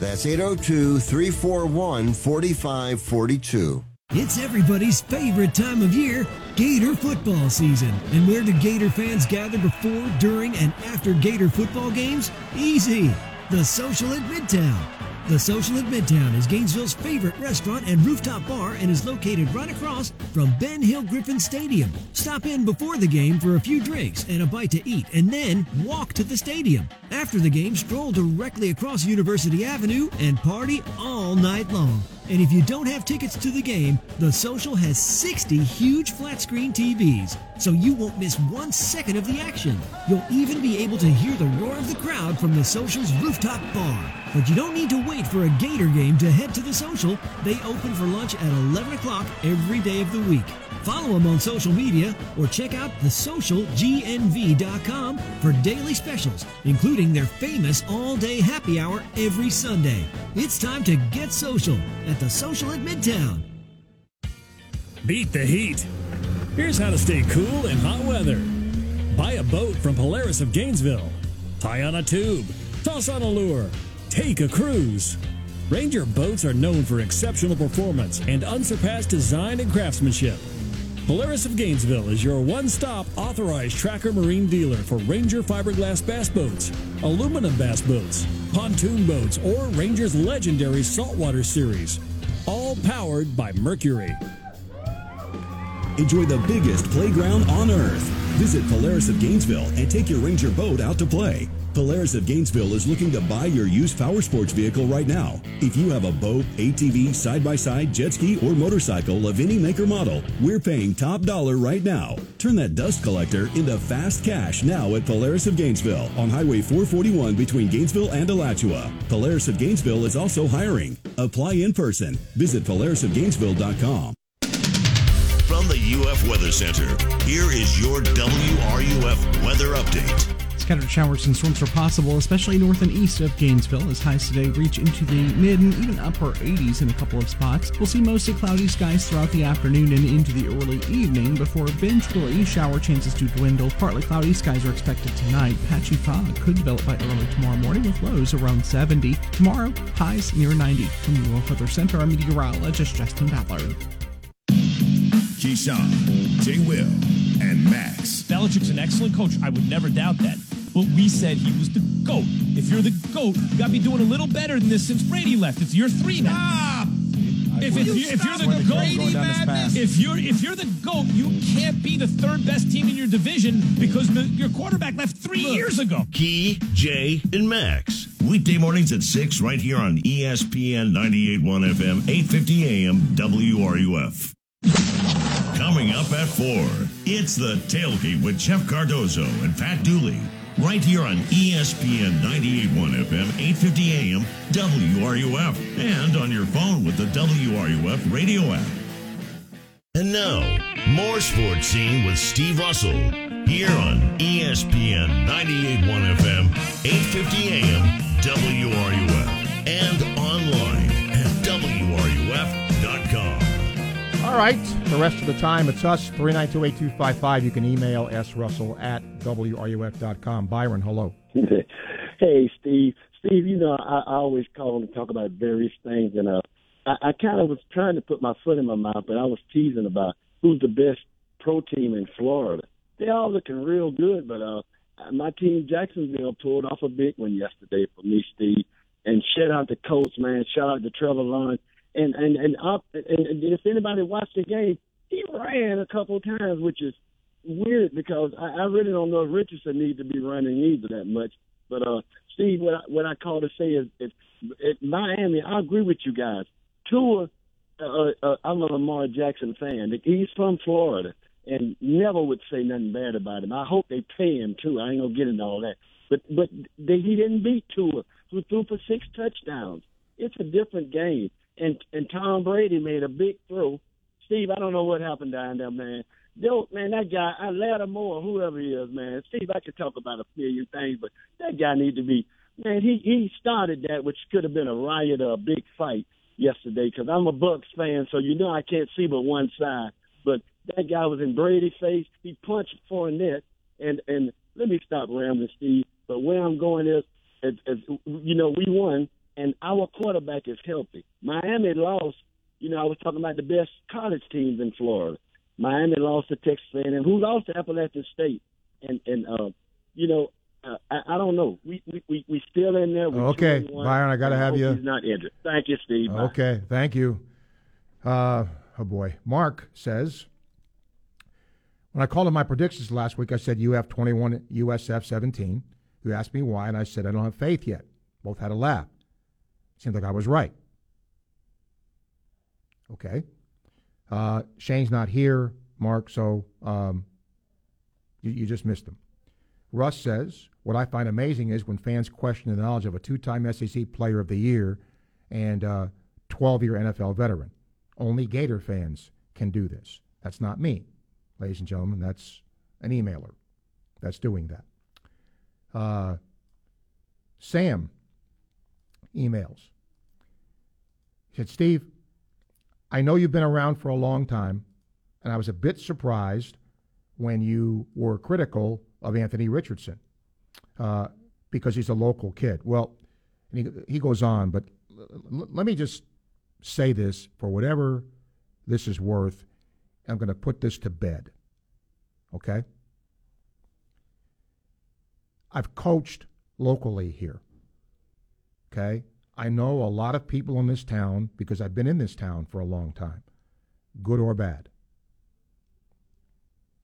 That's 802 341 4542. It's everybody's favorite time of year, Gator football season. And where do Gator fans gather before, during, and after Gator football games? Easy. The Social at Midtown. The Social at Midtown is Gainesville's favorite restaurant and rooftop bar and is located right across from Ben Hill Griffin Stadium. Stop in before the game for a few drinks and a bite to eat, and then walk to the stadium. After the game, stroll directly across University Avenue and party all night long. And if you don't have tickets to the game, The Social has 60 huge flat screen TVs, so you won't miss one second of the action. You'll even be able to hear the roar of the crowd from The Social's rooftop bar. But you don't need to wait for a Gator game to head to The Social. They open for lunch at 11 o'clock every day of the week. Follow them on social media or check out thesocialgnv.com for daily specials, including their famous all day happy hour every Sunday. It's time to get social at the Social at Midtown. Beat the heat. Here's how to stay cool in hot weather. Buy a boat from Polaris of Gainesville. Tie on a tube. Toss on a lure. Take a cruise. Ranger boats are known for exceptional performance and unsurpassed design and craftsmanship. Polaris of Gainesville is your one stop authorized tracker marine dealer for Ranger fiberglass bass boats, aluminum bass boats, pontoon boats, or Ranger's legendary saltwater series. All powered by Mercury. Enjoy the biggest playground on earth. Visit Polaris of Gainesville and take your Ranger boat out to play. Polaris of Gainesville is looking to buy your used power sports vehicle right now. If you have a boat, ATV, side by side, jet ski, or motorcycle of any make or model, we're paying top dollar right now. Turn that dust collector into fast cash now at Polaris of Gainesville on Highway 441 between Gainesville and Alachua. Polaris of Gainesville is also hiring. Apply in person. Visit polarisofgainesville.com. From the UF Weather Center, here is your WRUF weather update. Scattered showers and storms are possible, especially north and east of Gainesville, as highs today reach into the mid and even upper 80s in a couple of spots. We'll see mostly cloudy skies throughout the afternoon and into the early evening before eventually shower chances to dwindle. Partly cloudy skies are expected tonight. Patchy fog could develop by early tomorrow morning with lows around 70. Tomorrow, highs near 90. From the UF Weather Center, I'm meteorologist Justin Ballard. Keyshawn, J. Will, and Max. Belichick's an excellent coach. I would never doubt that. But we said he was the GOAT. If you're the GOAT, you got to be doing a little better than this since Brady left. It's year three now. Stop! If, if, you, if you're the GOAT, if you're if you're the GOAT, you can't be the third best team in your division because the, your quarterback left three years ago. Key, Jay, and Max. Weekday mornings at 6 right here on ESPN 98.1 FM, 850 AM, WRUF. Coming up at 4, it's the tailgate with Jeff Cardozo and Pat Dooley. Right here on ESPN 98.1 FM, 850 AM, WRUF. And on your phone with the WRUF radio app. And now, more sports scene with Steve Russell. Here on ESPN 98.1 FM, 850 AM, WRUF. And online at WRUF.com. All right. The rest of the time, it's us, 3928255. You can email srussell at wruf.com. Byron, hello. hey, Steve. Steve, you know, I, I always call and talk about various things, and uh, I, I kind of was trying to put my foot in my mouth, but I was teasing about who's the best pro team in Florida. They're all looking real good, but uh, my team, Jacksonville, pulled off a big one yesterday for me, Steve. And shout out to Coach, man. Shout out to Trevor Lawrence. And and and, up, and, and if anybody watched the game, he ran a couple times, which is weird because I, I really don't know if Richardson needs to be running either that much. But uh, Steve, what I, what I call to say is, is it, Miami. I agree with you guys. Tua, uh, uh, I'm a Lamar Jackson fan. He's from Florida, and never would say nothing bad about him. I hope they pay him too. I ain't gonna get into all that. But but they, he didn't beat Tua, who threw for six touchdowns. It's a different game. And and Tom Brady made a big throw. Steve, I don't know what happened down there, man. Yo, man, that guy, I Lattimore, whoever he is, man. Steve, I could talk about a million things, but that guy need to be, man. He he started that, which could have been a riot or a big fight yesterday. Because I'm a Bucks fan, so you know I can't see but one side. But that guy was in Brady's face. He punched Fournette, and and let me stop rambling, Steve. But where I'm going is, is, is you know, we won, and our quarterback is healthy. Miami lost. You know, I was talking about the best college teams in Florida. Miami lost to Texas A&M, who lost to Appalachian State, and and uh, you know, uh, I, I don't know. We we we, we still in there. We're Okay, Byron, I gotta and have you- He's not injured. Thank you, Steve. Bye. Okay, thank you. Uh, oh boy, Mark says. When I called in my predictions last week, I said UF 21, USF 17. You asked me why, and I said I don't have faith yet. Both had a laugh. Seems like I was right. Okay. Uh, Shane's not here, Mark, so um, you, you just missed him. Russ says, What I find amazing is when fans question the knowledge of a two time SEC Player of the Year and 12 year NFL veteran. Only Gator fans can do this. That's not me, ladies and gentlemen. That's an emailer that's doing that. Uh, Sam emails. He said, Steve, I know you've been around for a long time, and I was a bit surprised when you were critical of Anthony Richardson uh, because he's a local kid. Well, he, he goes on, but l- let me just say this for whatever this is worth. I'm going to put this to bed. Okay? I've coached locally here. Okay? I know a lot of people in this town because I've been in this town for a long time, good or bad.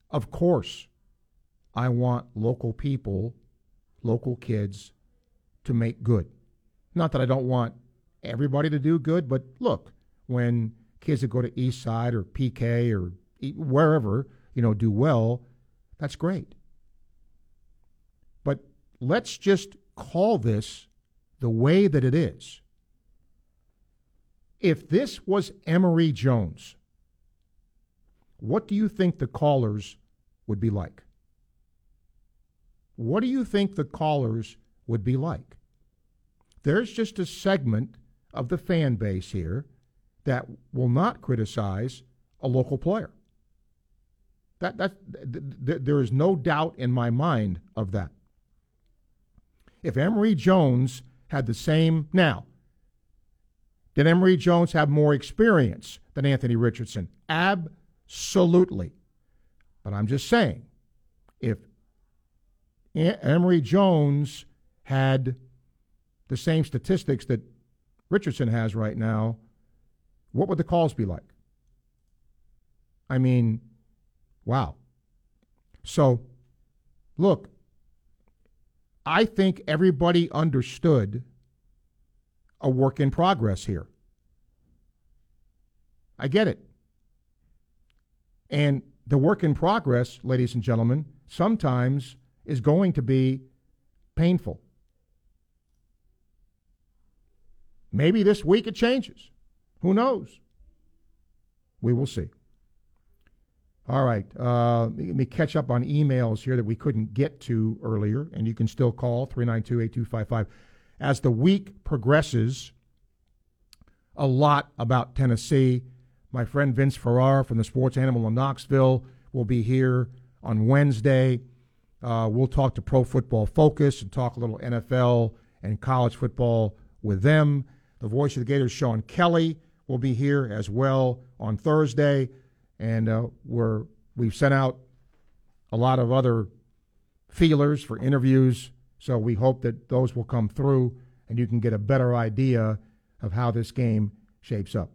Of course, I want local people, local kids, to make good. Not that I don't want everybody to do good, but look, when kids that go to East Side or PK or wherever, you know, do well, that's great. But let's just call this the way that it is. If this was Emory Jones, what do you think the callers would be like? What do you think the callers would be like? There's just a segment of the fan base here that will not criticize a local player. That, that, th- th- there is no doubt in my mind of that. If Emory Jones had the same. Now, did Emory Jones have more experience than Anthony Richardson? Absolutely. But I'm just saying, if Emory Jones had the same statistics that Richardson has right now, what would the calls be like? I mean, wow. So, look, I think everybody understood a work in progress here. I get it. And the work in progress, ladies and gentlemen, sometimes is going to be painful. Maybe this week it changes. Who knows? We will see. All right. Uh, let me catch up on emails here that we couldn't get to earlier, and you can still call 392 8255. As the week progresses, a lot about Tennessee. My friend Vince Ferrar from the Sports Animal in Knoxville will be here on Wednesday. Uh, we'll talk to Pro Football Focus and talk a little NFL and college football with them. The voice of the Gators, Sean Kelly, will be here as well on Thursday, and uh, we're we've sent out a lot of other feelers for interviews. So we hope that those will come through, and you can get a better idea of how this game shapes up.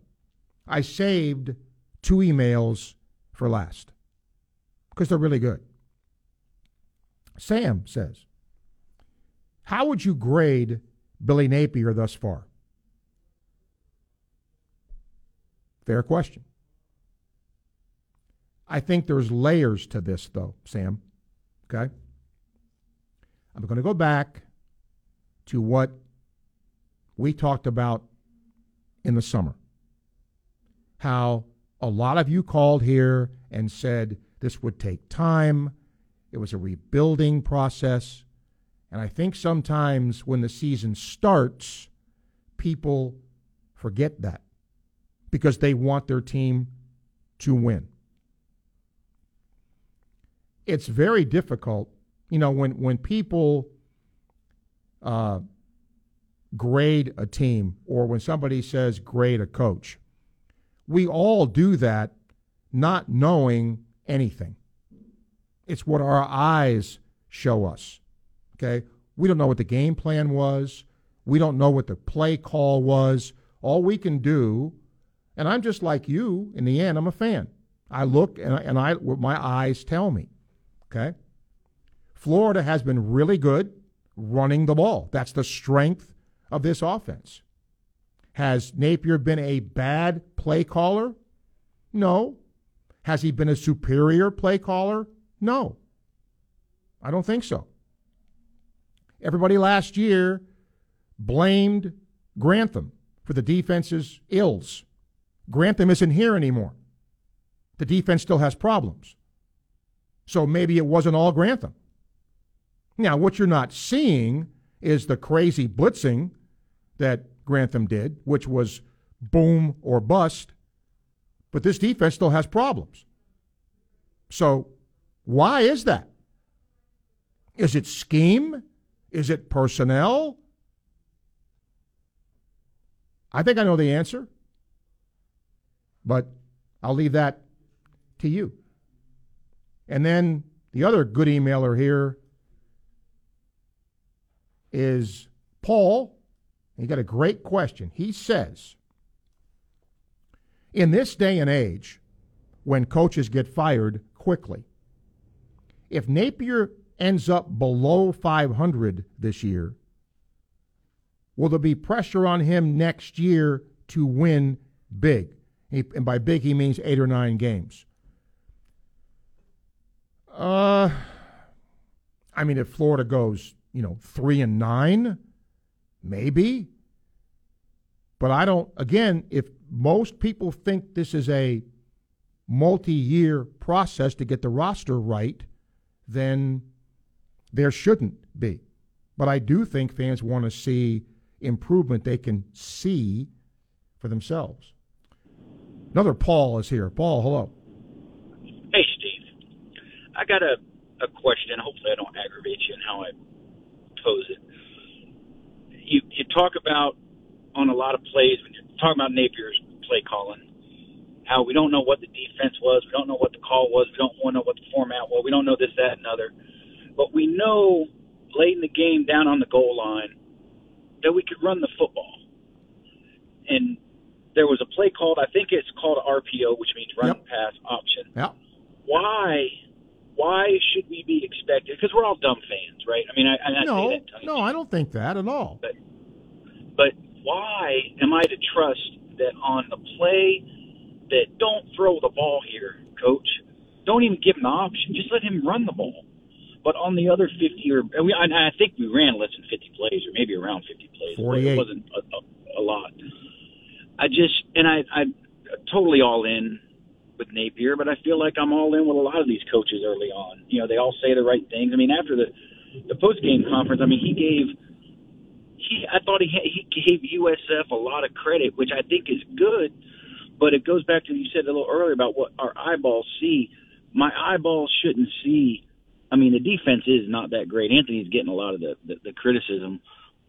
I saved two emails for last because they're really good. Sam says, How would you grade Billy Napier thus far? Fair question. I think there's layers to this, though, Sam. Okay? I'm going to go back to what we talked about in the summer. How a lot of you called here and said this would take time. It was a rebuilding process. And I think sometimes when the season starts, people forget that because they want their team to win. It's very difficult, you know, when when people uh, grade a team or when somebody says grade a coach. We all do that not knowing anything. It's what our eyes show us. Okay? We don't know what the game plan was. We don't know what the play call was. All we can do and I'm just like you. In the end, I'm a fan. I look and I, and I what my eyes tell me. Okay. Florida has been really good running the ball. That's the strength of this offense. Has Napier been a bad play caller? No. Has he been a superior play caller? No. I don't think so. Everybody last year blamed Grantham for the defense's ills. Grantham isn't here anymore. The defense still has problems. So maybe it wasn't all Grantham. Now, what you're not seeing is the crazy blitzing that Grantham did, which was boom or bust. But this defense still has problems. So, why is that? Is it scheme? Is it personnel? I think I know the answer, but I'll leave that to you. And then the other good emailer here is Paul. He got a great question. He says, in this day and age, when coaches get fired quickly, if Napier ends up below 500 this year, will there be pressure on him next year to win big? He, and by big, he means eight or nine games. Uh, I mean, if Florida goes, you know, three and nine, maybe. But I don't, again, if most people think this is a multi year process to get the roster right, then there shouldn't be. But I do think fans want to see improvement they can see for themselves. Another Paul is here. Paul, hello. I got a, a question. Hopefully, I don't aggravate you in how I pose it. You, you talk about on a lot of plays when you're talking about Napier's play calling, how we don't know what the defense was, we don't know what the call was, we don't want to know what the format was, we don't know this, that, and other. But we know late in the game, down on the goal line, that we could run the football. And there was a play called, I think it's called RPO, which means run Yep. pass option. Yeah. Why? Why should we be expected? Because we're all dumb fans, right? I mean, I, I say No, that no, I don't think that at all. but but why am I to trust that on the play that don't throw the ball here, coach? Don't even give him the option. Just let him run the ball. But on the other 50 or we, and I think we ran less than 50 plays or maybe around 50 plays. 48. It wasn't a, a, a lot. I just and I I'm totally all in with Napier, but I feel like I'm all in with a lot of these coaches early on. You know, they all say the right things. I mean, after the the post game conference, I mean, he gave he I thought he he gave USF a lot of credit, which I think is good. But it goes back to you said a little earlier about what our eyeballs see. My eyeballs shouldn't see. I mean, the defense is not that great. Anthony's getting a lot of the the, the criticism.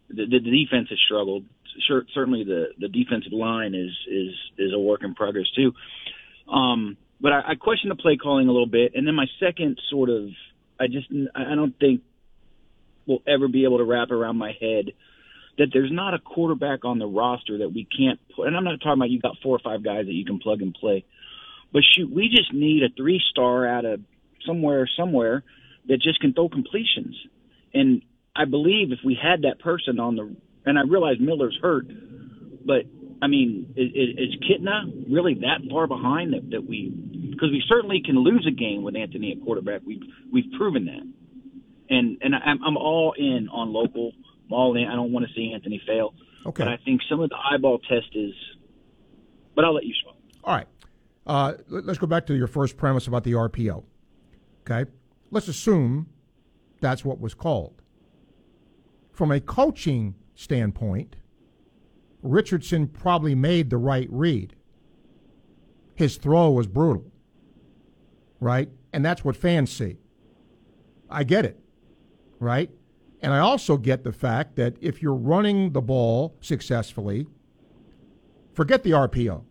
The, the, defense has struggled. Sure, certainly the the defensive line is is is a work in progress too. Um, but I, I question the play calling a little bit, and then my second sort of, I just I don't think will ever be able to wrap around my head that there's not a quarterback on the roster that we can't put. And I'm not talking about you got four or five guys that you can plug and play, but shoot, we just need a three star out of somewhere, somewhere that just can throw completions. And I believe if we had that person on the, and I realize Miller's hurt, but I mean, is, is Kitna really that far behind that, that we? Because we certainly can lose a game with Anthony at quarterback. We've we've proven that, and and I'm I'm all in on local. I'm all in. I don't want to see Anthony fail. Okay. But I think some of the eyeball test is. But I'll let you swallow. All right. Uh, let- let's go back to your first premise about the RPO. Okay. Let's assume that's what was called. From a coaching standpoint, Richardson probably made the right read. His throw was brutal, right? And that's what fans see. I get it, right? And I also get the fact that if you're running the ball successfully, forget the RPO.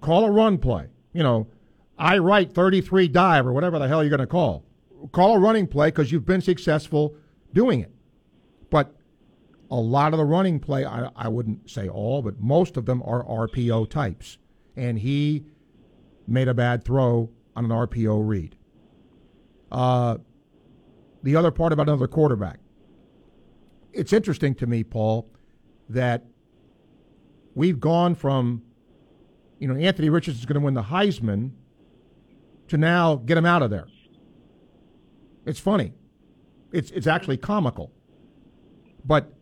Call a run play. You know, I write 33 dive or whatever the hell you're going to call. Call a running play because you've been successful doing it. But a lot of the running play, I, I wouldn't say all, but most of them are RPO types. And he made a bad throw on an RPO read. Uh, the other part about another quarterback. It's interesting to me, Paul, that we've gone from, you know, Anthony Richardson's going to win the Heisman to now get him out of there. It's funny. It's it's actually comical. But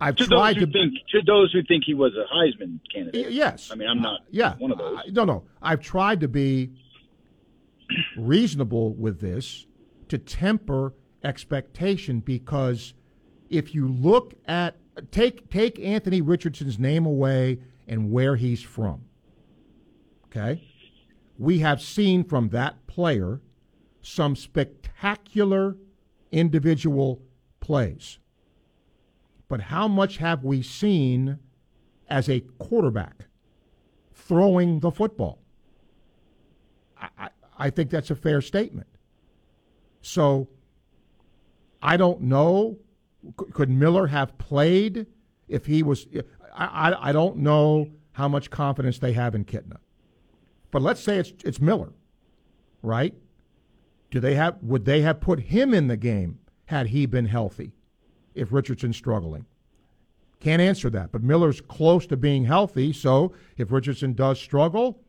I've To tried to think, to those who think he was a Heisman candidate. Yes. I mean, I'm not yeah, one of those. I- no, no. I've tried to be reasonable with this to temper expectation because if you look at take take Anthony Richardson's name away and where he's from. Okay? We have seen from that player some spectacular individual plays. But how much have we seen as a quarterback throwing the football? I, I, I think that's a fair statement. So I don't know. Could Miller have played if he was? I, I, I don't know how much confidence they have in Kitna. But let's say it's it's Miller, right? Do they have would they have put him in the game had he been healthy if Richardson's struggling? Can't answer that. But Miller's close to being healthy, so if Richardson does struggle,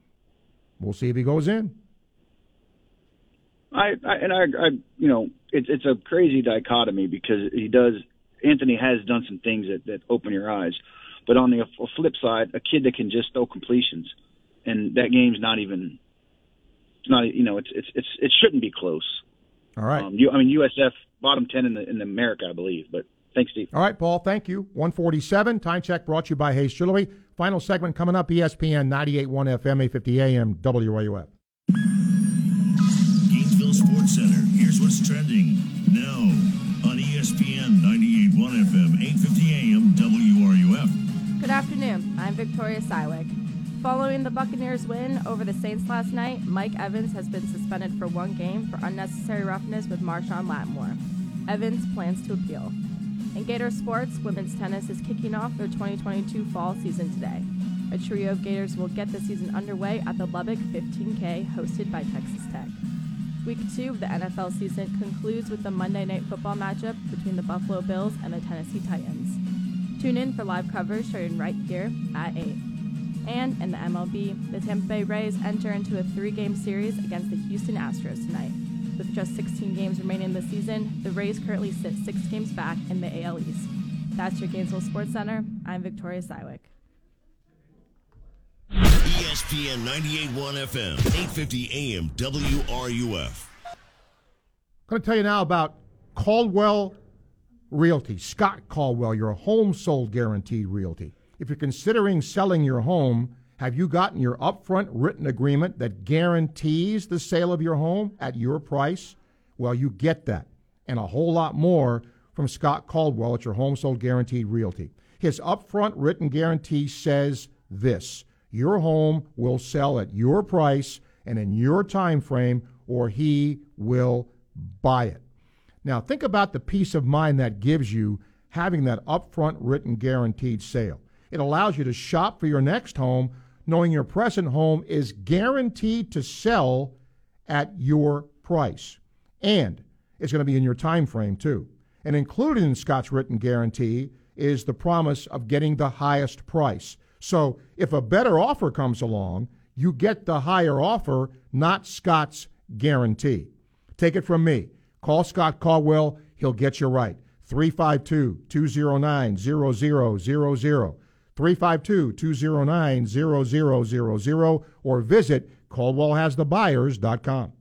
we'll see if he goes in. I, I and I, I, you know, it's it's a crazy dichotomy because he does. Anthony has done some things that that open your eyes, but on the flip side, a kid that can just throw completions, and that game's not even. It's not, you know, it's it's it's it shouldn't be close. All right. Um, you, I mean, USF bottom ten in the in America, I believe. But thanks, Steve. All right, Paul. Thank you. One forty seven time check brought to you by Hayes Jewelry. Final segment coming up. ESPN 98.1 FM, 850 AM, WRUF. Gainesville Sports Center. Here's what's trending now on ESPN 98.1 FM, 850 AM, WRUF. Good afternoon. I'm Victoria Sywick. Following the Buccaneers' win over the Saints last night, Mike Evans has been suspended for one game for unnecessary roughness with Marshon Lattimore. Evans plans to appeal. In Gator sports, women's tennis is kicking off their 2022 fall season today. A trio of Gators will get the season underway at the Lubbock 15K hosted by Texas Tech. Week two of the NFL season concludes with the Monday Night Football matchup between the Buffalo Bills and the Tennessee Titans. Tune in for live coverage starting right here at 8. And in the MLB, the Tampa Bay Rays enter into a three game series against the Houston Astros tonight. With just 16 games remaining this season, the Rays currently sit six games back in the AL East. That's your Gainesville Sports Center. I'm Victoria Sywick. ESPN 98.1 FM, 850 AM, WRUF. I'm going to tell you now about Caldwell Realty. Scott Caldwell, your home sold guaranteed realty. If you're considering selling your home, have you gotten your upfront written agreement that guarantees the sale of your home at your price? Well, you get that and a whole lot more from Scott Caldwell at your home sold guaranteed realty. His upfront written guarantee says this your home will sell at your price and in your time frame or he will buy it. Now think about the peace of mind that gives you having that upfront written guaranteed sale. It allows you to shop for your next home knowing your present home is guaranteed to sell at your price. And it's going to be in your time frame too. And included in Scott's written guarantee is the promise of getting the highest price. So if a better offer comes along, you get the higher offer, not Scott's guarantee. Take it from me. Call Scott Caldwell, he'll get you right. 352 209 0000. 352 209 0000 or visit CaldwellHasTheBuyers.com.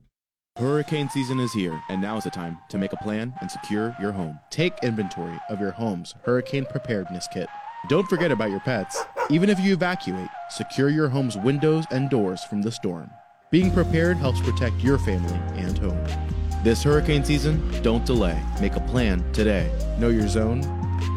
Hurricane season is here, and now is the time to make a plan and secure your home. Take inventory of your home's hurricane preparedness kit. Don't forget about your pets. Even if you evacuate, secure your home's windows and doors from the storm. Being prepared helps protect your family and home. This hurricane season, don't delay. Make a plan today. Know your zone,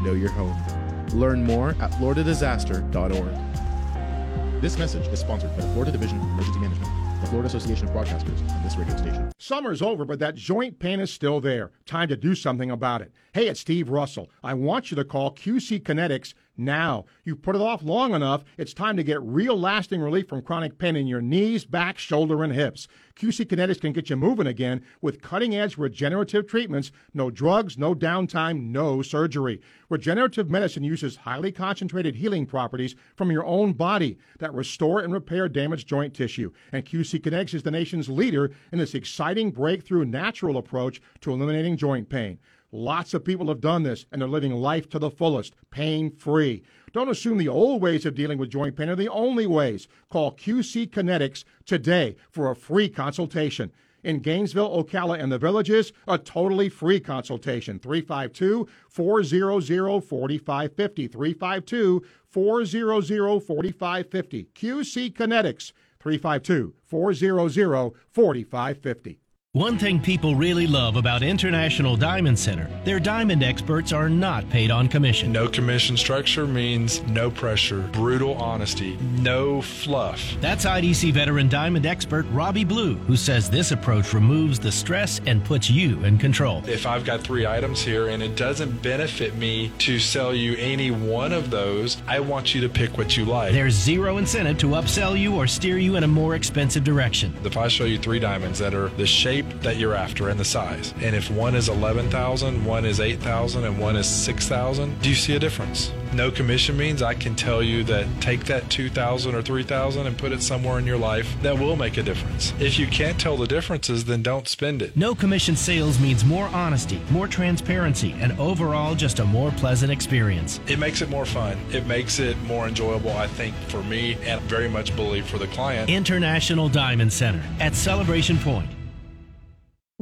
know your home. Learn more at floridadisaster.org. This message is sponsored by the Florida Division of Emergency Management, the Florida Association of Broadcasters, and this radio station. Summer's over, but that joint pain is still there. Time to do something about it. Hey, it's Steve Russell. I want you to call QC Kinetics now. you've put it off long enough, it's time to get real lasting relief from chronic pain in your knees, back, shoulder, and hips. QC Kinetics can get you moving again with cutting edge regenerative treatments, no drugs, no downtime, no surgery. Regenerative medicine uses highly concentrated healing properties from your own body that restore and repair damaged joint tissue. And QC Kinetics is the nation's leader in this exciting breakthrough natural approach to eliminating joint pain. Lots of people have done this and they're living life to the fullest, pain free. Don't assume the old ways of dealing with joint pain are the only ways. Call QC Kinetics today for a free consultation. In Gainesville, Ocala, and the villages, a totally free consultation. 352 400 4550. 352 400 4550. QC Kinetics. 352 400 4550. One thing people really love about International Diamond Center, their diamond experts are not paid on commission. No commission structure means no pressure, brutal honesty, no fluff. That's IDC veteran diamond expert Robbie Blue, who says this approach removes the stress and puts you in control. If I've got three items here and it doesn't benefit me to sell you any one of those, I want you to pick what you like. There's zero incentive to upsell you or steer you in a more expensive direction. If I show you three diamonds that are the shape that you're after and the size. And if one is 11,000, one is 8,000 and one is 6,000, do you see a difference? No commission means I can tell you that take that 2,000 or 3,000 and put it somewhere in your life that will make a difference. If you can't tell the differences, then don't spend it. No commission sales means more honesty, more transparency, and overall just a more pleasant experience. It makes it more fun. It makes it more enjoyable, I think, for me and very much believe for the client. International Diamond Center at Celebration Point.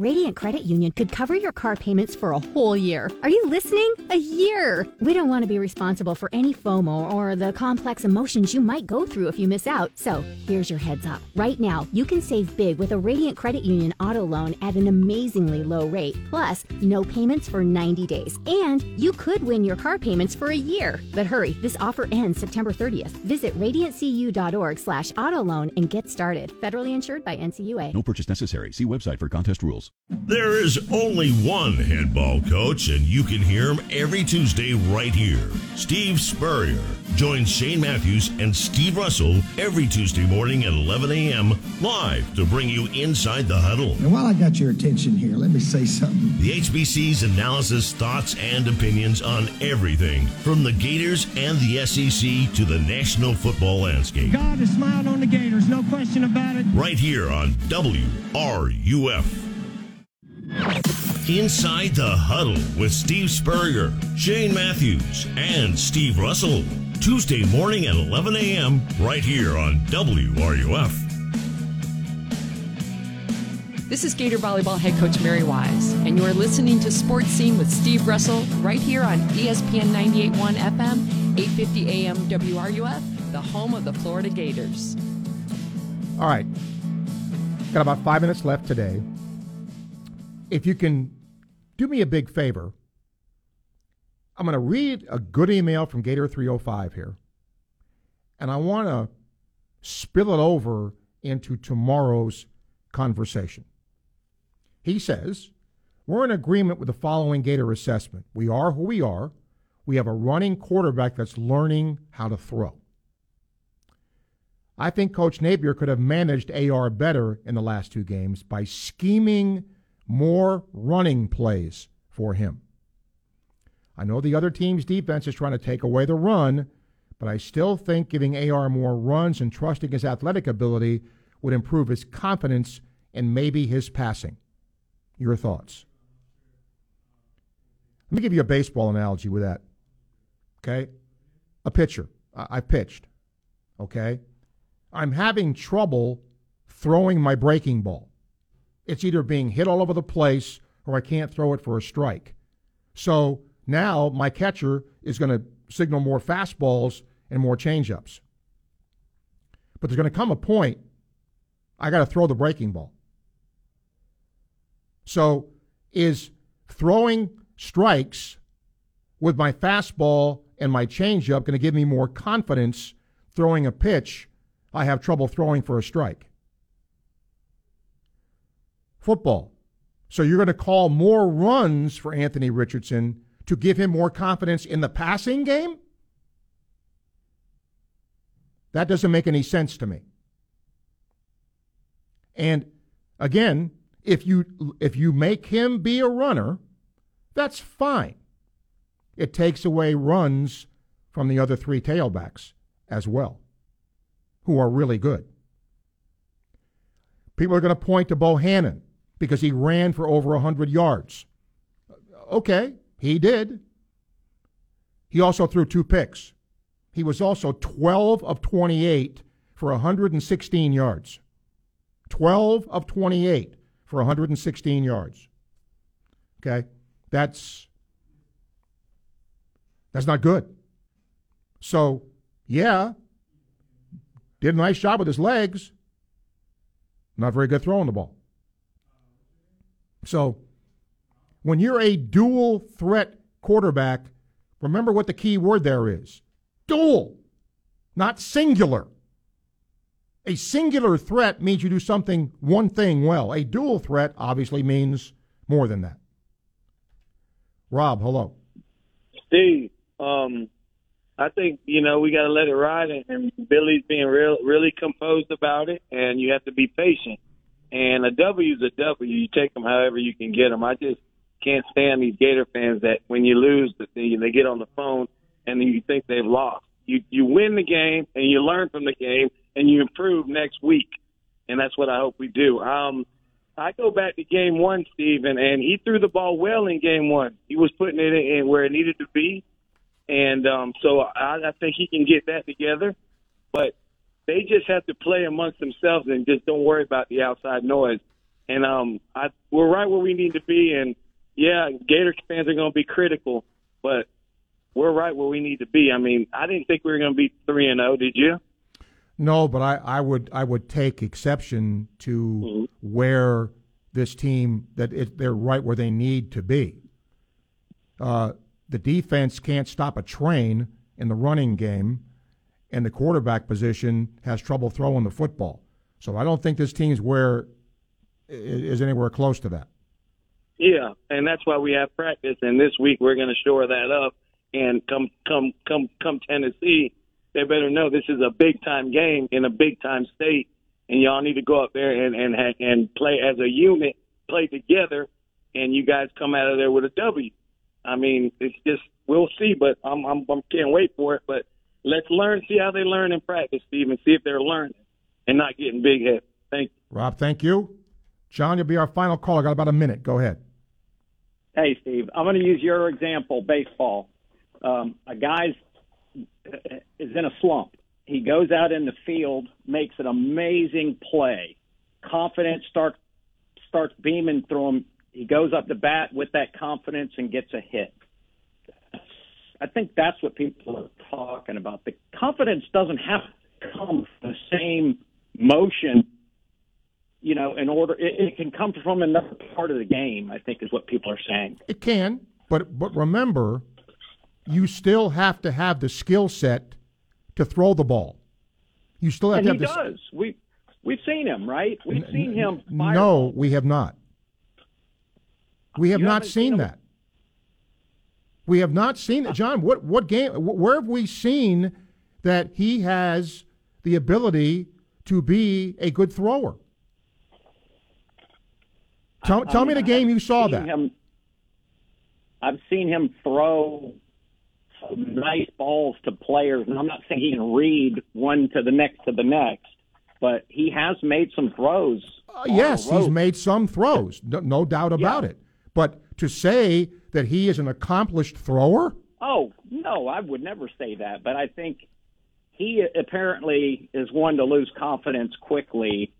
Radiant Credit Union could cover your car payments for a whole year. Are you listening? A year! We don't want to be responsible for any FOMO or the complex emotions you might go through if you miss out. So, here's your heads up. Right now, you can save big with a Radiant Credit Union auto loan at an amazingly low rate, plus no payments for 90 days. And you could win your car payments for a year. But hurry, this offer ends September 30th. Visit radiantcu.org slash auto loan and get started. Federally insured by NCUA. No purchase necessary. See website for contest rules. There is only one head ball coach, and you can hear him every Tuesday right here. Steve Spurrier joins Shane Matthews and Steve Russell every Tuesday morning at 11 a.m. live to bring you inside the huddle. And while I got your attention here, let me say something. The HBC's analysis, thoughts, and opinions on everything from the Gators and the SEC to the national football landscape. God has smiled on the Gators, no question about it. Right here on WRUF. Inside the Huddle with Steve Spurrier, Shane Matthews, and Steve Russell. Tuesday morning at 11 a.m. right here on WRUF. This is Gator Volleyball head coach Mary Wise, and you are listening to Sports Scene with Steve Russell right here on ESPN 98.1 FM, 850 AM WRUF, the home of the Florida Gators. All right. Got about five minutes left today. If you can do me a big favor, I'm going to read a good email from Gator 305 here, and I want to spill it over into tomorrow's conversation. He says, We're in agreement with the following Gator assessment. We are who we are. We have a running quarterback that's learning how to throw. I think Coach Napier could have managed AR better in the last two games by scheming more running plays for him. I know the other team's defense is trying to take away the run, but I still think giving AR more runs and trusting his athletic ability would improve his confidence and maybe his passing. Your thoughts? Let me give you a baseball analogy with that. Okay? A pitcher. I, I pitched. Okay? I'm having trouble throwing my breaking ball. It's either being hit all over the place or I can't throw it for a strike. So now my catcher is going to signal more fastballs and more changeups. But there's going to come a point I got to throw the breaking ball. So is throwing strikes with my fastball and my changeup going to give me more confidence throwing a pitch I have trouble throwing for a strike? Football. So you're going to call more runs for Anthony Richardson to give him more confidence in the passing game? That doesn't make any sense to me. And again, if you if you make him be a runner, that's fine. It takes away runs from the other three tailbacks as well, who are really good. People are going to point to Bohannon because he ran for over 100 yards. Okay, he did. He also threw two picks. He was also 12 of 28 for 116 yards. 12 of 28 for 116 yards. Okay? That's that's not good. So, yeah, did a nice job with his legs. Not very good throwing the ball. So when you're a dual threat quarterback, remember what the key word there is dual, not singular. A singular threat means you do something, one thing well. A dual threat obviously means more than that. Rob, hello. Steve, um, I think you know we got to let it ride, and, and Billy's being real, really composed about it, and you have to be patient. And a W is a W. You take them however you can get them. I just can't stand these Gator fans that when you lose, they get on the phone and you think they've lost. You you win the game and you learn from the game and you improve next week, and that's what I hope we do. Um, I go back to game one, Steven, and he threw the ball well in game one. He was putting it in where it needed to be, and um, so I, I think he can get that together. But they just have to play amongst themselves and just don't worry about the outside noise. And um, I, we're right where we need to be. And yeah, Gator fans are going to be critical, but we're right where we need to be. I mean, I didn't think we were going to be three and zero. Did you? No, but I, I would I would take exception to mm-hmm. where this team that it, they're right where they need to be. Uh, the defense can't stop a train in the running game, and the quarterback position has trouble throwing the football. So I don't think this team's where is anywhere close to that. Yeah, and that's why we have practice, and this week we're going to shore that up and come come come come Tennessee, they better know this is a big time game in a big time state, and y'all need to go up there and and and play as a unit, play together, and you guys come out of there with a W. I mean, it's just we'll see, but I'm I'm, I'm can't wait for it. But let's learn, see how they learn in practice, Steve, and see if they're learning and not getting big head. Thank you, Rob. Thank you, John. You'll be our final caller. Got about a minute. Go ahead. Hey, Steve. I'm going to use your example, baseball um, a guy's is in a slump. He goes out in the field, makes an amazing play. Confidence starts starts beaming through him. He goes up the bat with that confidence and gets a hit. I think that's what people are talking about. The confidence doesn't have to come from the same motion, you know, in order it, it can come from another part of the game, I think is what people are saying. It can, but but remember you still have to have the skill set to throw the ball. You still have and to have he does. We we've seen him, right? We've n- seen him. No, we have not. We have you not seen, seen that. We have not seen John. What what game? Where have we seen that he has the ability to be a good thrower? Tell, tell me the game you saw that. Him, I've seen him throw nice balls to players, and I'm not saying he can read one to the next to the next, but he has made some throws. Uh, yes, he's made some throws, no, no doubt about yeah. it. But to say that he is an accomplished thrower? Oh, no, I would never say that. But I think he apparently is one to lose confidence quickly,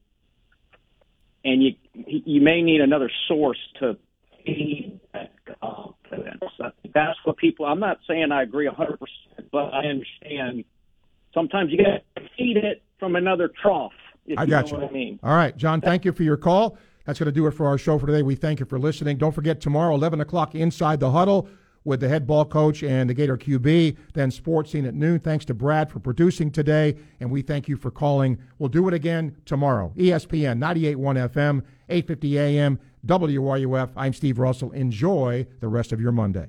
and you you may need another source to feed that confidence. That's what people. I'm not saying I agree 100, percent but I understand. Sometimes you got to feed it from another trough. I you got you. I mean. All right, John. Thank you for your call. That's going to do it for our show for today. We thank you for listening. Don't forget tomorrow, 11 o'clock, inside the huddle with the head ball coach and the Gator QB. Then sports scene at noon. Thanks to Brad for producing today, and we thank you for calling. We'll do it again tomorrow. ESPN 98.1 FM, 8:50 a.m. WRUF. I'm Steve Russell. Enjoy the rest of your Monday.